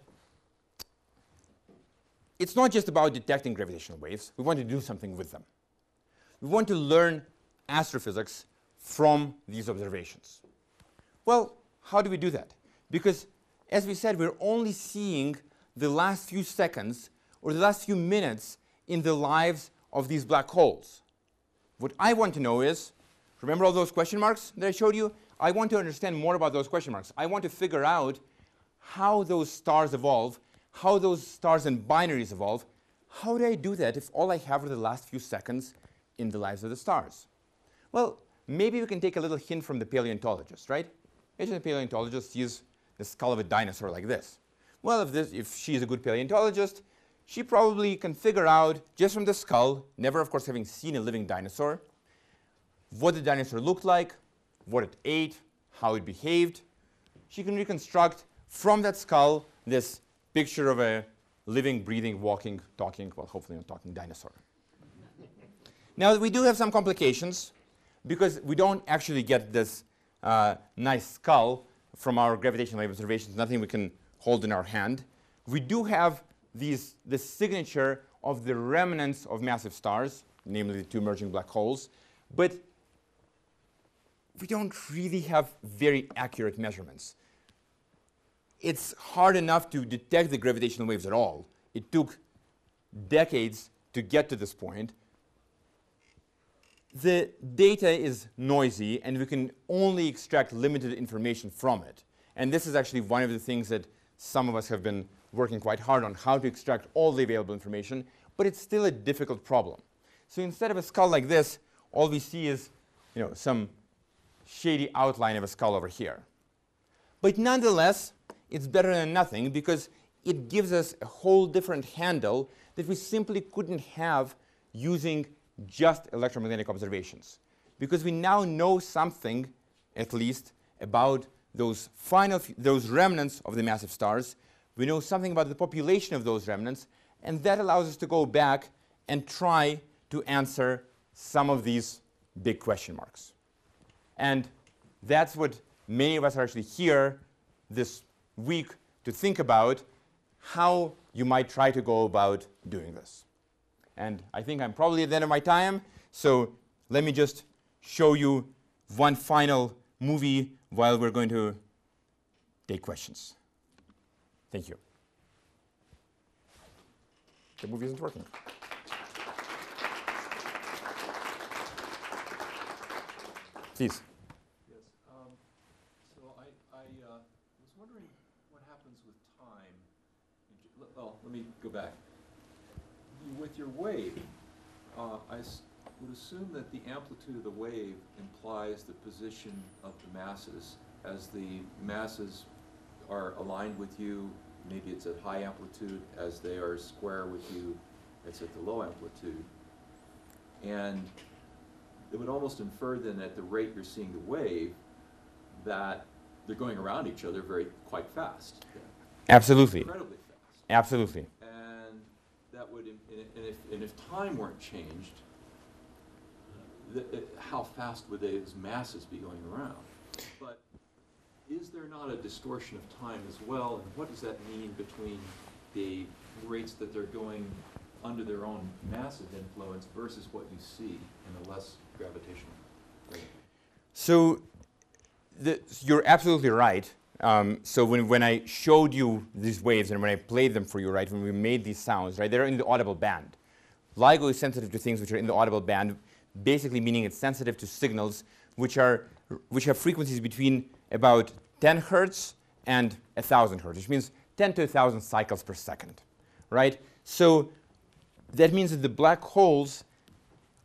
it's not just about detecting gravitational waves. We want to do something with them. We want to learn astrophysics from these observations. Well, how do we do that? Because, as we said, we're only seeing the last few seconds or the last few minutes in the lives of these black holes. What I want to know is remember all those question marks that I showed you? I want to understand more about those question marks. I want to figure out how those stars evolve, how those stars and binaries evolve. How do I do that if all I have are the last few seconds in the lives of the stars? Well, maybe we can take a little hint from the paleontologist, right? Imagine a paleontologist sees the skull of a dinosaur like this. Well, if, this, if she's a good paleontologist, she probably can figure out, just from the skull, never of course having seen a living dinosaur, what the dinosaur looked like, what it ate, how it behaved. She can reconstruct from that skull this picture of a living, breathing, walking, talking, well, hopefully not talking dinosaur. now, we do have some complications because we don't actually get this uh, nice skull from our gravitational wave observations, nothing we can hold in our hand. We do have these, the signature of the remnants of massive stars, namely the two merging black holes, but we don't really have very accurate measurements. It's hard enough to detect the gravitational waves at all. It took decades to get to this point, the data is noisy and we can only extract limited information from it. And this is actually one of the things that some of us have been working quite hard on, how to extract all the available information, but it's still a difficult problem. So instead of a skull like this, all we see is you know, some shady outline of a skull over here. But nonetheless, it's better than nothing because it gives us a whole different handle that we simply couldn't have using just electromagnetic observations. Because we now know something, at least, about those final, those remnants of the massive stars. We know something about the population of those remnants, and that allows us to go back and try to answer some of these big question marks. And that's what many of us are actually here this week to think about how you might try to go about doing this. And I think I'm probably at the end of my time, so let me just show you one final movie while we're going to take questions. Thank you. The movie isn't working. Please. Yes. Um, so I, I uh, was wondering what happens with time. Well, let me go back with your wave, uh, I would assume that the amplitude of the wave implies the position of the masses. As the masses are aligned with you, maybe it's at high amplitude. As they are square with you, it's at the low amplitude. And it would almost infer then at the rate you're seeing the wave that they're going around each other very quite fast. Absolutely. Incredibly fast. Absolutely And that would, and if, and if time weren't changed, how fast would those masses be going around? But is there not a distortion of time as well, and what does that mean between the rates that they're going under their own massive influence versus what you see in a less gravitational rate? So the, you're absolutely right. Um, so when, when I showed you these waves and when I played them for you, right, when we made these sounds, right, they're in the audible band. LIGO is sensitive to things which are in the audible band, basically meaning it's sensitive to signals which, are, which have frequencies between about 10 hertz and 1,000 hertz, which means 10 to 1,000 cycles per second, right? So that means that the black holes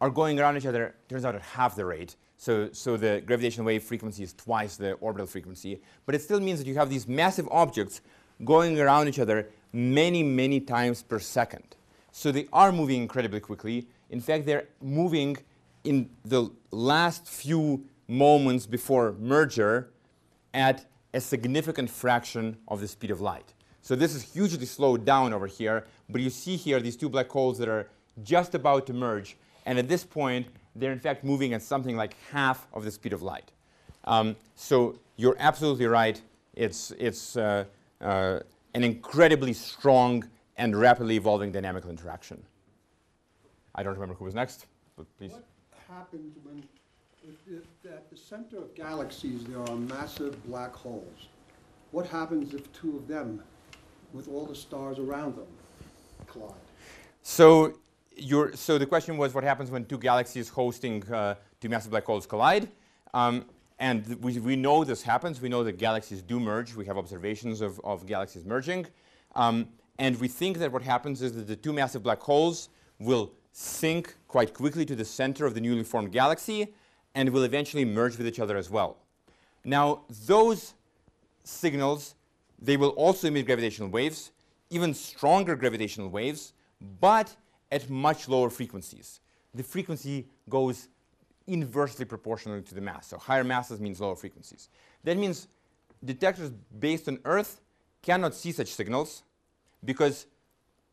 are going around each other, turns out at half the rate. So, so the gravitational wave frequency is twice the orbital frequency. But it still means that you have these massive objects going around each other many, many times per second. So they are moving incredibly quickly. In fact, they're moving in the last few moments before merger at a significant fraction of the speed of light. So this is hugely slowed down over here, but you see here these two black holes that are just about to merge, and at this point, they're in fact moving at something like half of the speed of light. Um, so you're absolutely right. It's, it's uh, uh, an incredibly strong and rapidly evolving dynamical interaction. I don't remember who was next, but please. What happens when, at the center of galaxies there are massive black holes? What happens if two of them, with all the stars around them, collide? So, you so the question was what happens when two galaxies hosting uh, two massive black holes collide? Um, and we, we know this happens. We know that galaxies do merge. We have observations of, of galaxies merging. Um, and we think that what happens is that the two massive black holes will sink quite quickly to the center of the newly formed galaxy and will eventually merge with each other as well. Now, those signals, they will also emit gravitational waves, even stronger gravitational waves, but at much lower frequencies. The frequency goes inversely proportional to the mass. So higher masses means lower frequencies. That means detectors based on Earth cannot see such signals because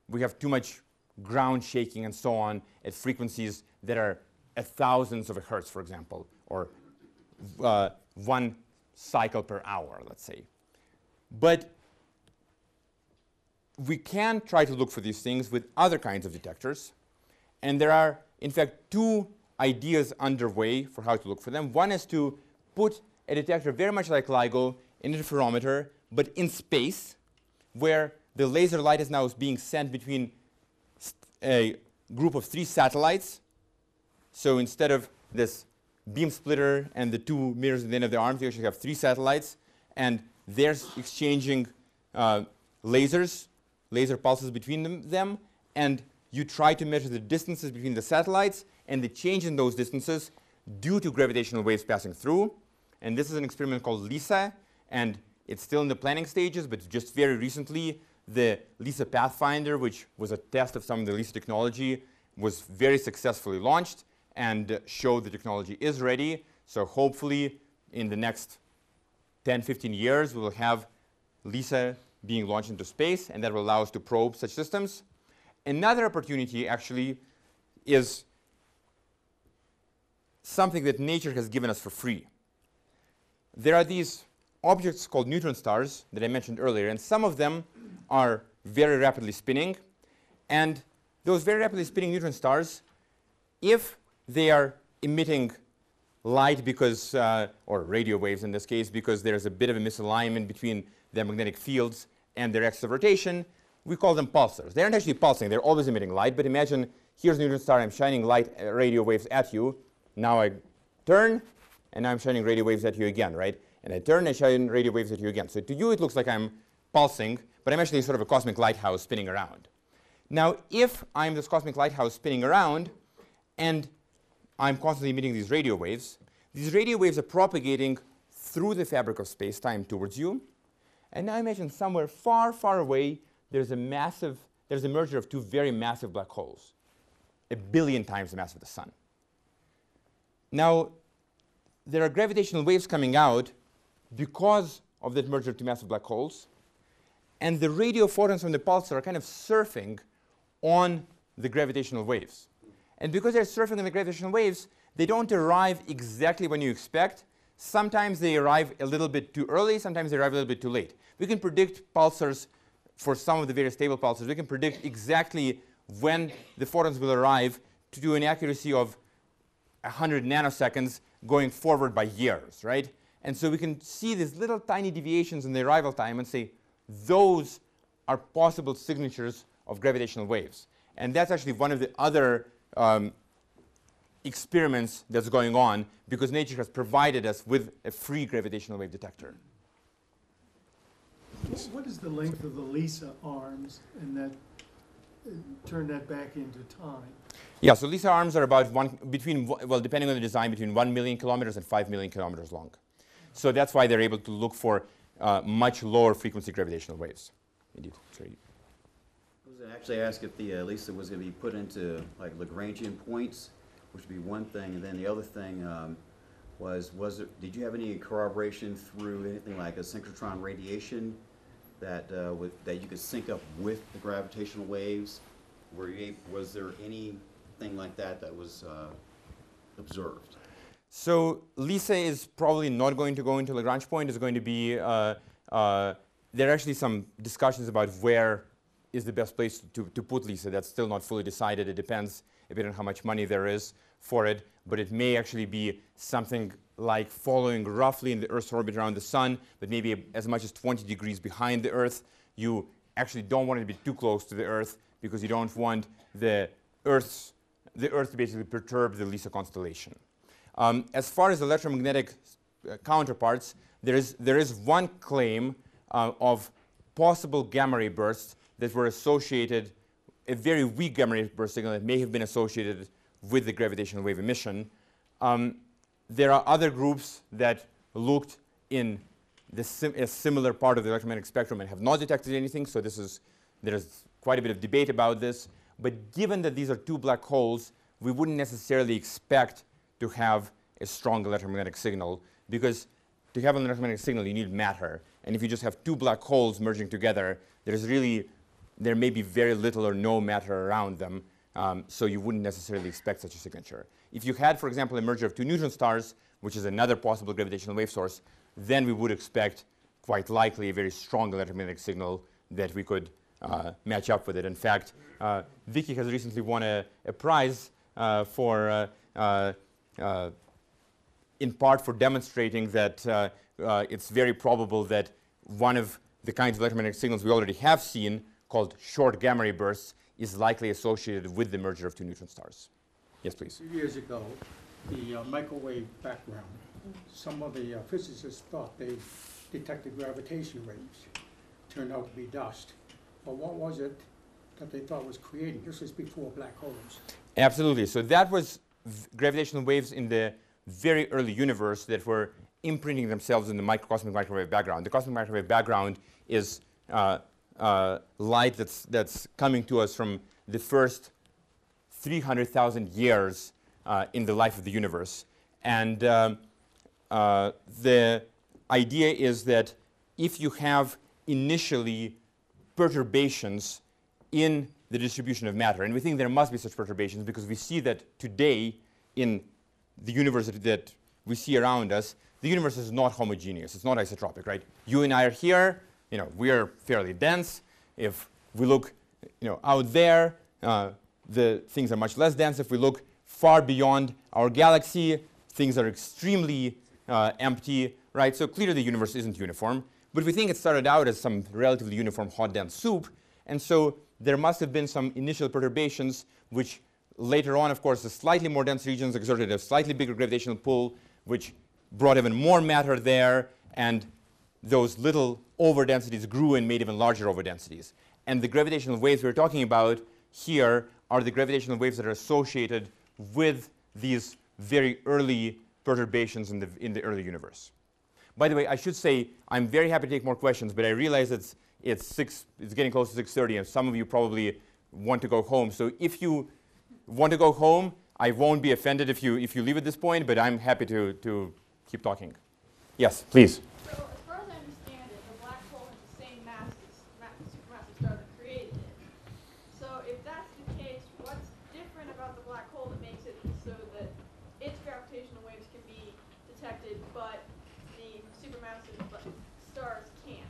we have too much ground shaking and so on at frequencies that are at thousands of a hertz, for example, or uh, one cycle per hour, let's say. But we can try to look for these things with other kinds of detectors. And there are, in fact, two ideas underway for how to look for them. One is to put a detector very much like LIGO, in an interferometer, but in space, where the laser light is now being sent between a group of three satellites. So instead of this beam splitter and the two mirrors at the end of the arms, you actually have three satellites, and they're exchanging uh, lasers, laser pulses between them, them, and you try to measure the distances between the satellites and the change in those distances due to gravitational waves passing through. And this is an experiment called LISA, and it's still in the planning stages, but just very recently, the LISA Pathfinder, which was a test of some of the LISA technology, was very successfully launched and showed the technology is ready. So hopefully, in the next 10, 15 years, we will have LISA being launched into space, and that will allow us to probe such systems. Another opportunity, actually, is something that nature has given us for free. There are these objects called neutron stars that I mentioned earlier, and some of them are very rapidly spinning. And those very rapidly spinning neutron stars, if they are emitting light because, uh, or radio waves in this case, because there's a bit of a misalignment between their magnetic fields and their axis of rotation, we call them pulsars. They aren't actually pulsing, they're always emitting light, but imagine here's a neutron star, I'm shining light uh, radio waves at you. Now I turn, and now I'm shining radio waves at you again, right? And I turn and I shine radio waves at you again. So to you, it looks like I'm pulsing, but I'm actually sort of a cosmic lighthouse spinning around. Now, if I'm this cosmic lighthouse spinning around, and I'm constantly emitting these radio waves, these radio waves are propagating through the fabric of space-time towards you. And now imagine somewhere far, far away, there's a massive, there's a merger of two very massive black holes, a billion times the mass of the sun. Now, there are gravitational waves coming out because of that merger of two massive black holes, and the radio photons from the pulsar are kind of surfing on the gravitational waves. And because they're surfing on the gravitational waves, they don't arrive exactly when you expect. Sometimes they arrive a little bit too early, sometimes they arrive a little bit too late. We can predict pulsars for some of the very stable pulsars. We can predict exactly when the photons will arrive to do an accuracy of 100 nanoseconds going forward by years, right? And so we can see these little tiny deviations in the arrival time and say, those are possible signatures of gravitational waves. And that's actually one of the other um, experiments that's going on because nature has provided us with a free gravitational wave detector. What is the length of the LISA arms and that turn that back into time. Yeah, so LISA arms are about one, between, well, depending on the design, between 1 million kilometers and 5 million kilometers long. So that's why they're able to look for uh, much lower frequency gravitational waves. Indeed. Sorry. I was gonna actually ask if the uh, LISA was gonna be put into like Lagrangian points, which would be one thing, and then the other thing um, was, was it, did you have any corroboration through anything like a synchrotron radiation that uh, with, that you could sync up with the gravitational waves? Were you, was there anything like that that was uh, observed? So LISA is probably not going to go into Lagrange point. It's going to be, uh, uh, there are actually some discussions about where is the best place to, to put LISA. That's still not fully decided. It depends a bit on how much money there is for it. But it may actually be something like following roughly in the Earth's orbit around the sun, but maybe as much as 20 degrees behind the Earth. You actually don't want it to be too close to the Earth because you don't want the Earth's, the Earth to basically perturb the LISA constellation. Um, as far as electromagnetic uh, counterparts, there is, there is one claim uh, of possible gamma ray bursts that were associated, a very weak gamma ray burst signal that may have been associated with the gravitational wave emission. Um, there are other groups that looked in the sim- a similar part of the electromagnetic spectrum and have not detected anything, so this is, there's quite a bit of debate about this. But given that these are two black holes, we wouldn't necessarily expect to have a strong electromagnetic signal because to have an electromagnetic signal you need matter. And if you just have two black holes merging together there's really there may be very little or no matter around them um, so you wouldn't necessarily expect such a signature. If you had for example a merger of two neutron stars which is another possible gravitational wave source then we would expect quite likely a very strong electromagnetic signal that we could uh, match up with it. In fact uh, Vicky has recently won a, a prize uh, for uh, uh, in part for demonstrating that uh, uh, it's very probable that one of the kinds of electromagnetic signals we already have seen, called short gamma ray bursts, is likely associated with the merger of two neutron stars. Yes, please. Years ago, the uh, microwave background, some of the uh, physicists thought they detected gravitation waves. Turned out to be dust. But what was it that they thought was creating? This was before black holes. Absolutely. So that was gravitational waves in the very early universe that were imprinting themselves in the microcosmic microwave background. The cosmic microwave background is uh, uh, light that's, that's coming to us from the first 300,000 years uh, in the life of the universe. And um, uh, the idea is that if you have initially perturbations in the distribution of matter, and we think there must be such perturbations because we see that today in the universe that, we see around us, the universe is not homogeneous. It's not isotropic, right? You and I are here. You know, we are fairly dense. If we look, you know, out there, uh, the things are much less dense. If we look far beyond our galaxy, things are extremely uh, empty, right? So clearly the universe isn't uniform. But we think it started out as some relatively uniform hot dense soup, and so there must have been some initial perturbations which later on, of course, the slightly more dense regions exerted a slightly bigger gravitational pull, which brought even more matter there, and those little overdensities grew and made even larger overdensities. And the gravitational waves we're talking about here are the gravitational waves that are associated with these very early perturbations in the, in the early universe. By the way, I should say I'm very happy to take more questions, but I realize it's, it's, six, it's getting close to 6.30, and some of you probably want to go home. So if you want to go home, I won't be offended if you, if you leave at this point, but I'm happy to, to keep talking. Yes, please. So as far as I understand it, the black hole has the same mass as ma- the supermassive star that created it. So if that's the case, what's different about the black hole that makes it so that its gravitational waves can be detected, but the supermassive bla- stars can't?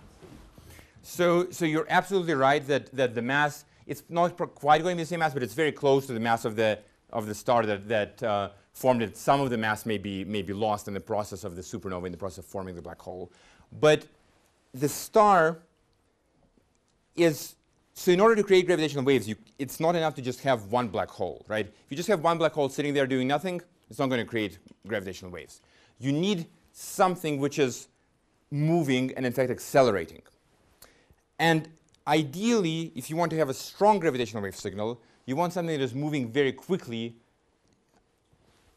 So, so you're absolutely right that, that the mass, it's not quite going to be the same mass, but it's very close to the mass of the, of the star that, that uh, formed it. Some of the mass may be, may be lost in the process of the supernova, in the process of forming the black hole. But the star is, so in order to create gravitational waves, you, it's not enough to just have one black hole, right? If you just have one black hole sitting there doing nothing, it's not going to create gravitational waves. You need something which is moving and in fact accelerating. And ideally, if you want to have a strong gravitational wave signal, you want something that is moving very quickly.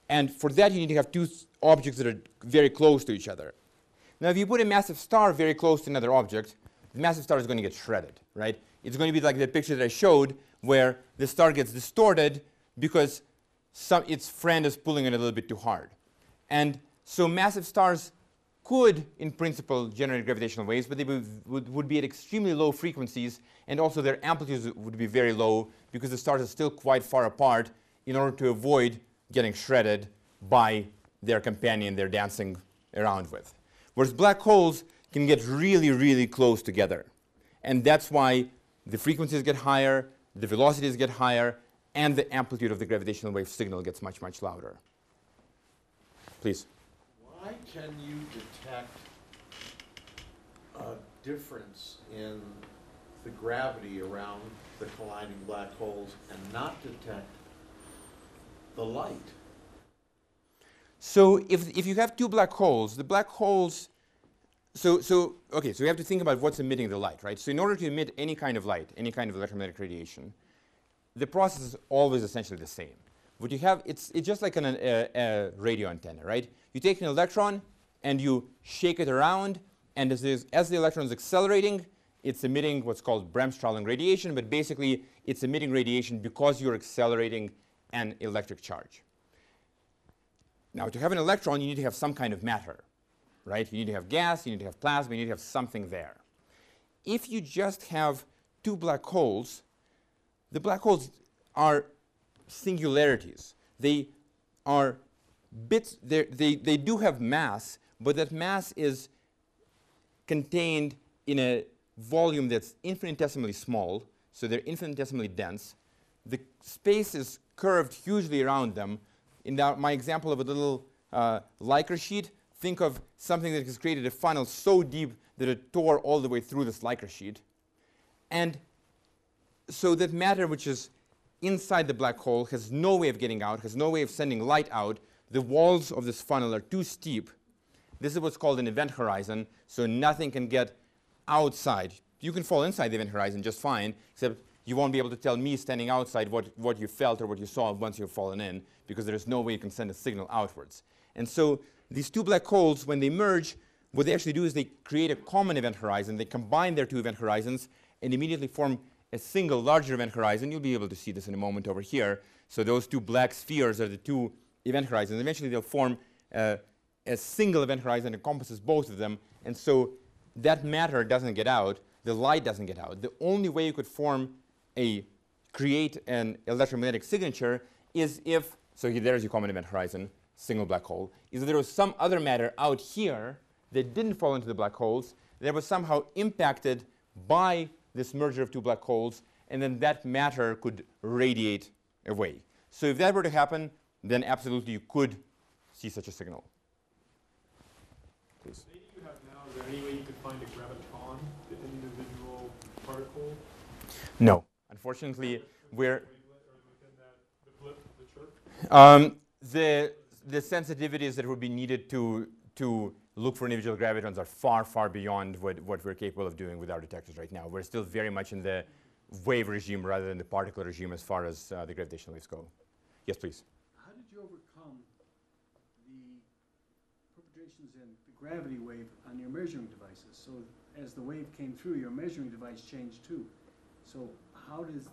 And for that, you need to have two objects that are very close to each other. Now, if you put a massive star very close to another object, the massive star is going to get shredded, right? It's going to be like the picture that I showed where the star gets distorted because some, its friend is pulling it a little bit too hard. And so massive stars could, in principle, generate gravitational waves, but they would, would, be at extremely low frequencies, and also their amplitudes would be very low because the stars are still quite far apart in order to avoid getting shredded by their companion they're dancing around with. Whereas black holes can get really, really close together. And that's why the frequencies get higher, the velocities get higher, and the amplitude of the gravitational wave signal gets much, much louder. Please. Why can you detect a difference in the gravity around the colliding black holes and not detect the light? So if, if you have two black holes, the black holes, so, so, okay, so we have to think about what's emitting the light, right? So in order to emit any kind of light, any kind of electromagnetic radiation, the process is always essentially the same. What you have, it's, it's just like an, a, a radio antenna, right? You take an electron and you shake it around, and as, as the electron is accelerating, it's emitting what's called Bremsstrahlung radiation, but basically it's emitting radiation because you're accelerating an electric charge. Now, to have an electron, you need to have some kind of matter, right? You need to have gas, you need to have plasma, you need to have something there. If you just have two black holes, the black holes are singularities. They are bits, they, they do have mass, but that mass is contained in a volume that's infinitesimally small, so they're infinitesimally dense. The space is curved hugely around them. In my example of a little uh, Lycra sheet, think of something that has created a funnel so deep that it tore all the way through this Lycra sheet. And so that matter which is inside the black hole has no way of getting out, has no way of sending light out. The walls of this funnel are too steep. This is what's called an event horizon, so nothing can get outside. You can fall inside the event horizon just fine, except you won't be able to tell me standing outside what, what you felt or what you saw once you've fallen in, because there is no way you can send a signal outwards. And so these two black holes, when they merge, what they actually do is they create a common event horizon. They combine their two event horizons and immediately form a single larger event horizon. You'll be able to see this in a moment over here. So those two black spheres are the two event horizons. Eventually, they'll form uh, a single event horizon that encompasses both of them. And so that matter doesn't get out. The light doesn't get out. The only way you could form a create an electromagnetic signature is if so here, there's your common event horizon, single black hole. Is there was some other matter out here that didn't fall into the black holes that was somehow impacted by this merger of two black holes, and then that matter could radiate away. So if that were to happen, then absolutely you could see such a signal. Please. You have now, is there any way you could find a graviton, the individual particle? No. Unfortunately, we're... Um, the, the sensitivities that would be needed to, to look for individual gravitons are far, far beyond what, what we're capable of doing with our detectors right now. We're still very much in the wave regime rather than the particle regime as far as uh, the gravitational waves go. Yes, please. How did you overcome the perturbations in the gravity wave on your measuring devices? So as the wave came through, your measuring device changed too. So how does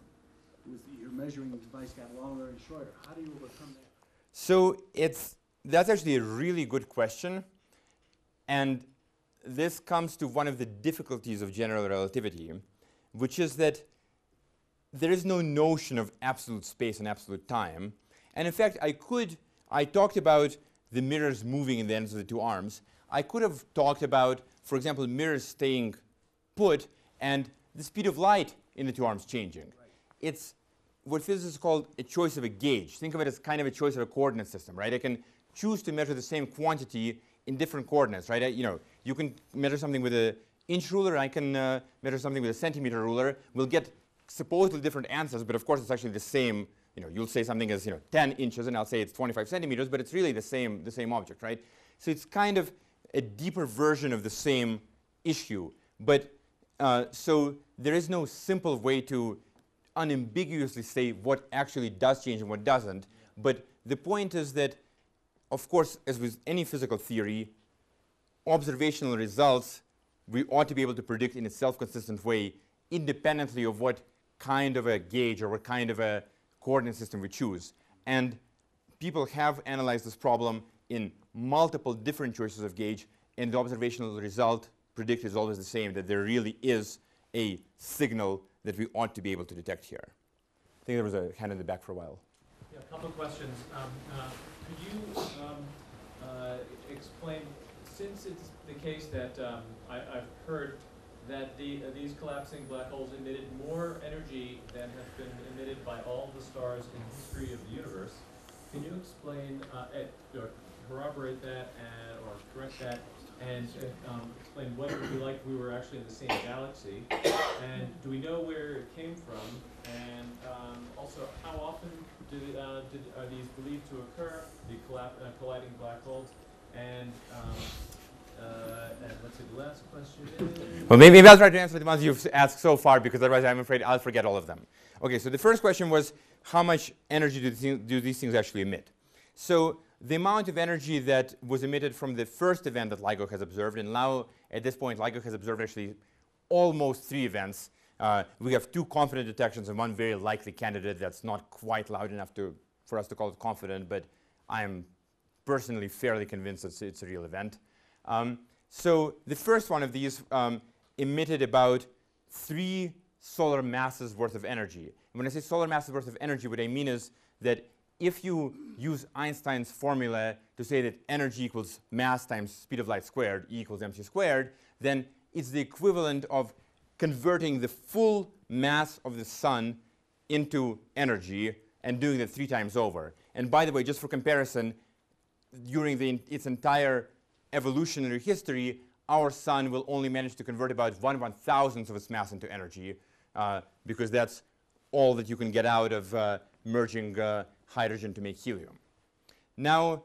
was your measuring device got longer and shorter? How do you overcome that? So it's that's actually a really good question. And this comes to one of the difficulties of general relativity, which is that there is no notion of absolute space and absolute time. And in fact, I could, I talked about the mirrors moving in the ends of the two arms. I could have talked about, for example, mirrors staying put and the speed of light in the two arms changing. Right. It's what physicists call a choice of a gauge. Think of it as kind of a choice of a coordinate system, right? I can choose to measure the same quantity in different coordinates, right? I, you know, you can measure something with an inch ruler, I can uh, measure something with a centimeter ruler. We'll get supposedly different answers, but of course it's actually the same. You know, you'll say something is you know 10 inches, and I'll say it's 25 centimeters, but it's really the same the same object, right? So it's kind of a deeper version of the same issue. But uh, so there is no simple way to unambiguously say what actually does change and what doesn't. But the point is that, of course, as with any physical theory, observational results we ought to be able to predict in a self-consistent way independently of what kind of a gauge or what kind of a coordinate system we choose. And people have analyzed this problem in multiple different choices of gauge, and the observational result predicted is always the same, that there really is a signal that we ought to be able to detect here. I think there was a hand in the back for a while. Yeah, a couple of questions. Um, uh, could you um, uh, explain, since it's the case that um, I, have heard that the, uh, these collapsing black holes emitted more energy than has been emitted by all the stars in the history of the universe, can you explain, uh, or corroborate that and, or correct that and um, explain what it would be like if we were actually in the same galaxy. And do we know where it came from? And um, also, how often did, uh, did, are these believed to occur, the uh, colliding black holes? And, um, uh, and let's see, the last question. Well, maybe, maybe I'll try to answer the ones you've asked so far, because otherwise I'm afraid I'll forget all of them. Okay, so the first question was, how much energy do, do these things actually emit? So the amount of energy that was emitted from the first event that LIGO has observed, and now at this point LIGO has observed actually almost three events. Uh, we have two confident detections and one very likely candidate that's not quite loud enough to, for us to call it confident, but I'm personally fairly convinced it's, it's a real event. Um, so the first one of these um, emitted about three solar masses worth of energy. And when I say solar masses worth of energy, what I mean is that if you use Einstein's formula to say that energy equals mass times speed of light squared, E equals mc squared, then it's the equivalent of converting the full mass of the sun into energy and doing that three times over. And by the way, just for comparison, during its entire evolutionary history, our sun will only manage to convert about one one thousandth of its mass into energy, uh, because that's all that you can get out of uh, merging uh, hydrogen to make helium. Now,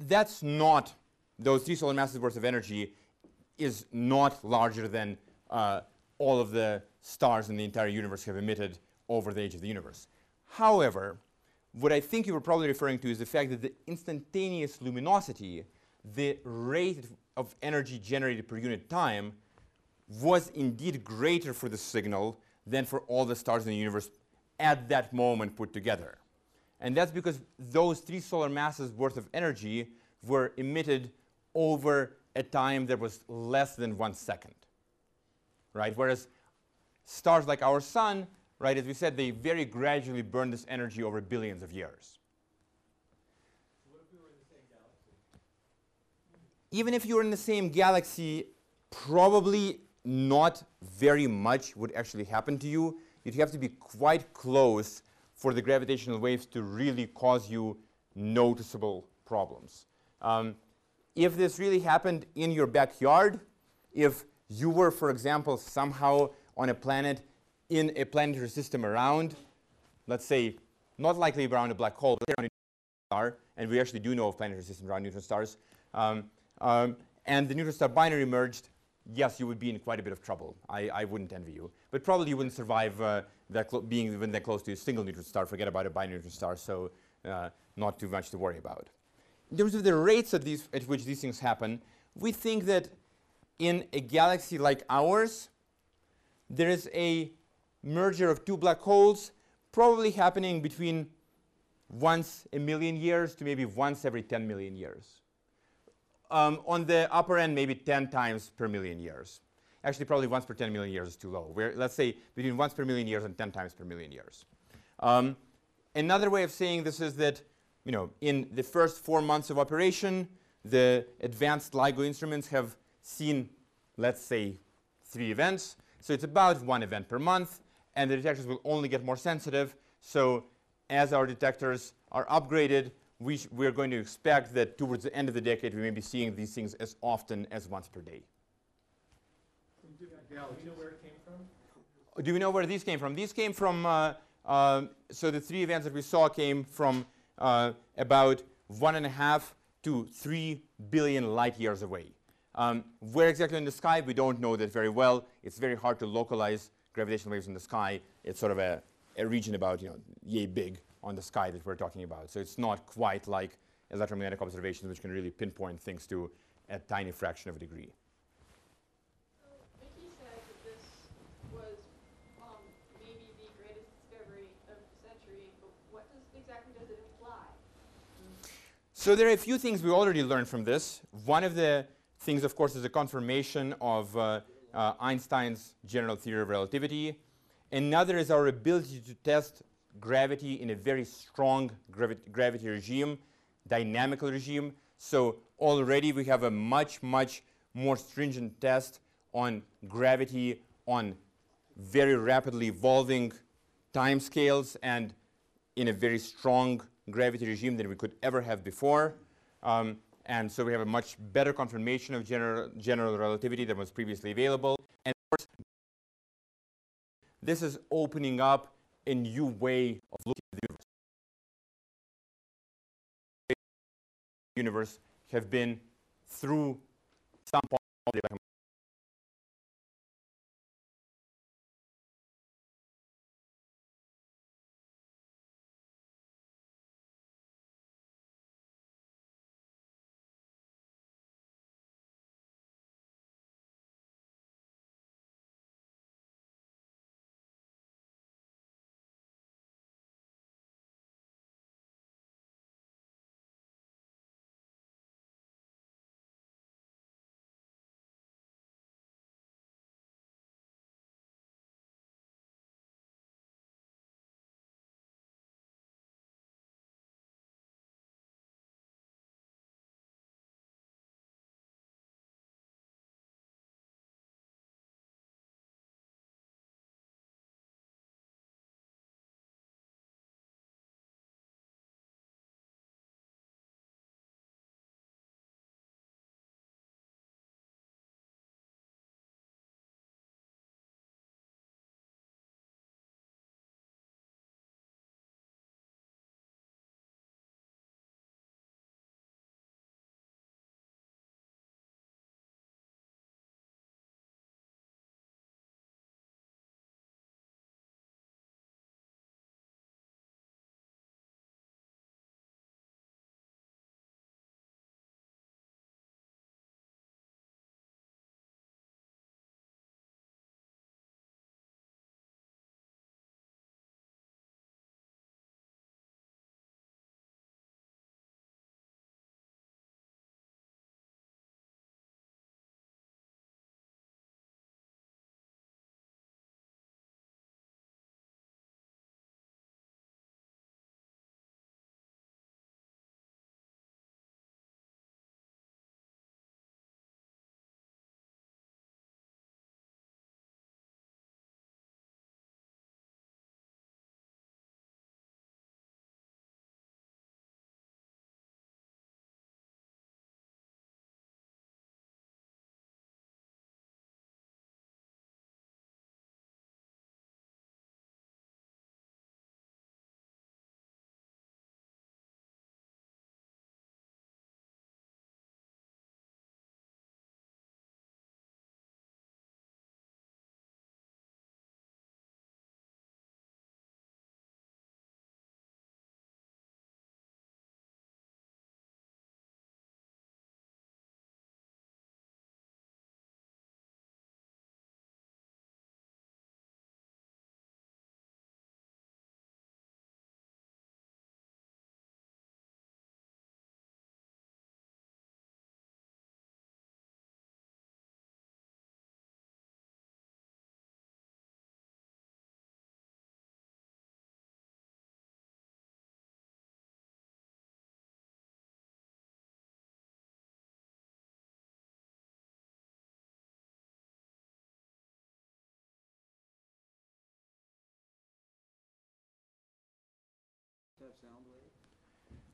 that's not, those three solar masses worth of energy is not larger than uh, all of the stars in the entire universe have emitted over the age of the universe. However, what I think you were probably referring to is the fact that the instantaneous luminosity, the rate of energy generated per unit time, was indeed greater for the signal than for all the stars in the universe at that moment put together. And that's because those three solar masses worth of energy were emitted over a time that was less than one second. Right? Whereas stars like our sun, right, as we said, they very gradually burn this energy over billions of years. Even if you were in the same galaxy, probably not very much would actually happen to you. You'd have to be quite close for the gravitational waves to really cause you noticeable problems. Um, if this really happened in your backyard, if you were, for example, somehow on a planet in a planetary system around, let's say, not likely around a black hole, but around a star, and we actually do know of planetary systems around neutron stars, um, um, and the neutron star binary merged, yes, you would be in quite a bit of trouble. I, I wouldn't envy you. But probably you wouldn't survive uh, that being even that close to a single neutron star. Forget about a binary neutron star, so uh, not too much to worry about. In terms of the rates at, these, at which these things happen, we think that in a galaxy like ours, there is a merger of two black holes probably happening between once a million years to maybe once every 10 million years. Um, on the upper end, maybe 10 times per million years. Actually, probably once per 10 million years is too low. We're, let's say between once per million years and 10 times per million years. Um, another way of saying this is that you know, in the first four months of operation, the advanced LIGO instruments have seen, let's say, three events. So it's about one event per month, and the detectors will only get more sensitive. So as our detectors are upgraded, we we're going to expect that towards the end of the decade, we may be seeing these things as often as once per day. Do we know where it came from? Do we know where these came from? These came from, uh, uh, so the three events that we saw came from uh, about one and a half to three billion light years away. Um, where exactly in the sky, we don't know that very well. It's very hard to localize gravitational waves in the sky. It's sort of a, a region about, you know, yay big on the sky that we're talking about. So it's not quite like electromagnetic observations, which can really pinpoint things to a tiny fraction of a degree. So Vicky said that this was um, maybe the greatest discovery of the century, but what does, exactly does it imply? So there are a few things we already learned from this. One of the things, of course, is the confirmation of uh, uh, Einstein's general theory of relativity. Another is our ability to test gravity in a very strong gravi gravity regime, dynamical regime. So already we have a much, much more stringent test on gravity on very rapidly evolving timescales and in a very strong gravity regime than we could ever have before. Um, and so we have a much better confirmation of general, general relativity than was previously available. And of course, this is opening up a new way of looking at the universe. universe have been through some part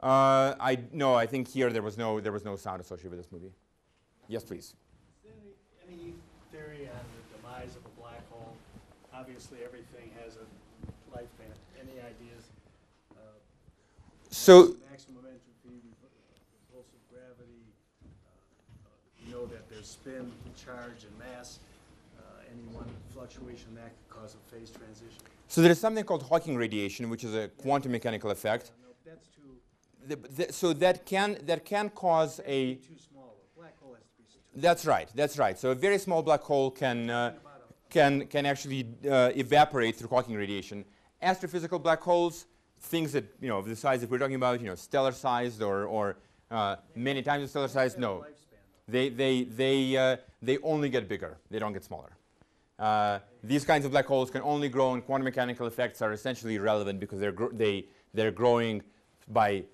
Uh, I no, I think here there was no there was no sound associated with this movie. Yes, please. Is there any, any theory on the demise of a black hole? Obviously, everything has a lifespan. Any ideas? Uh, So Maximum entropy, repulsive gravity, uh, uh, you know that there's spin, charge and mass, uh, any one fluctuation that could cause a phase transition. So there is something called Hawking radiation, which is a quantum mechanical effect. No, The, the, so that can that can cause a. too small. A black hole has to be too That's right. That's right. So a very small black hole can uh, can can actually uh, evaporate through Hawking radiation. Astrophysical black holes, things that you know of the size that we're talking about, you know, stellar sized or or uh, many times the stellar size. No, they they they uh, they only get bigger. They don't get smaller. Uh, these kinds of black holes can only grow, and quantum mechanical effects are essentially irrelevant because they're they they're growing by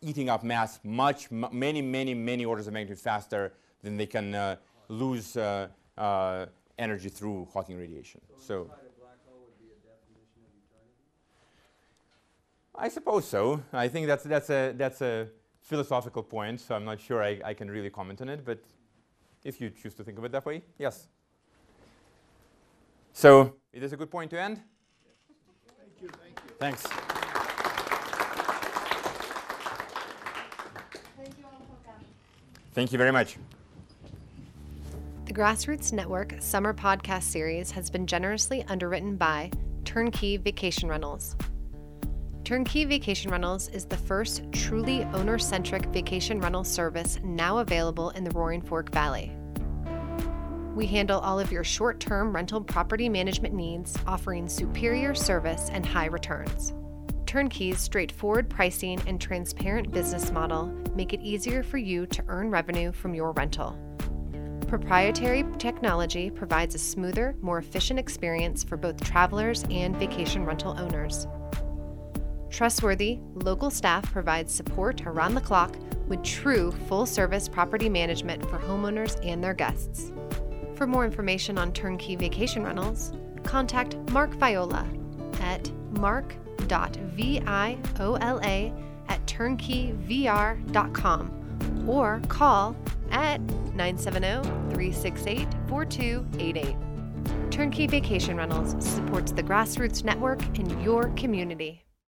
eating up mass much m- many many many orders of magnitude faster than they can uh, lose uh, uh, energy through Hawking radiation. So. I suppose so. I think that's that's a that's a philosophical point. So I'm not sure I, I can really comment on it. But if you choose to think of it that way, yes. So is this a good point to end? Thank you, thank you. Thanks. Thank you all for coming. Thank you very much. The Grassroots Network Summer Podcast Series has been generously underwritten by Turnkey Vacation Rentals. Turnkey Vacation Rentals is the first truly owner centric vacation rental service now available in the Roaring Fork Valley. We handle all of your short term rental property management needs, offering superior service and high returns. Turnkey's straightforward pricing and transparent business model make it easier for you to earn revenue from your rental. Proprietary technology provides a smoother, more efficient experience for both travelers and vacation rental owners. Trustworthy, local staff provides support around the clock with true full service property management for homeowners and their guests. For more information on turnkey vacation rentals, contact Mark Viola at mark.viola at turnkeyvr.com or call at 970 368 4288. Turnkey Vacation Rentals supports the Grassroots Network in your community.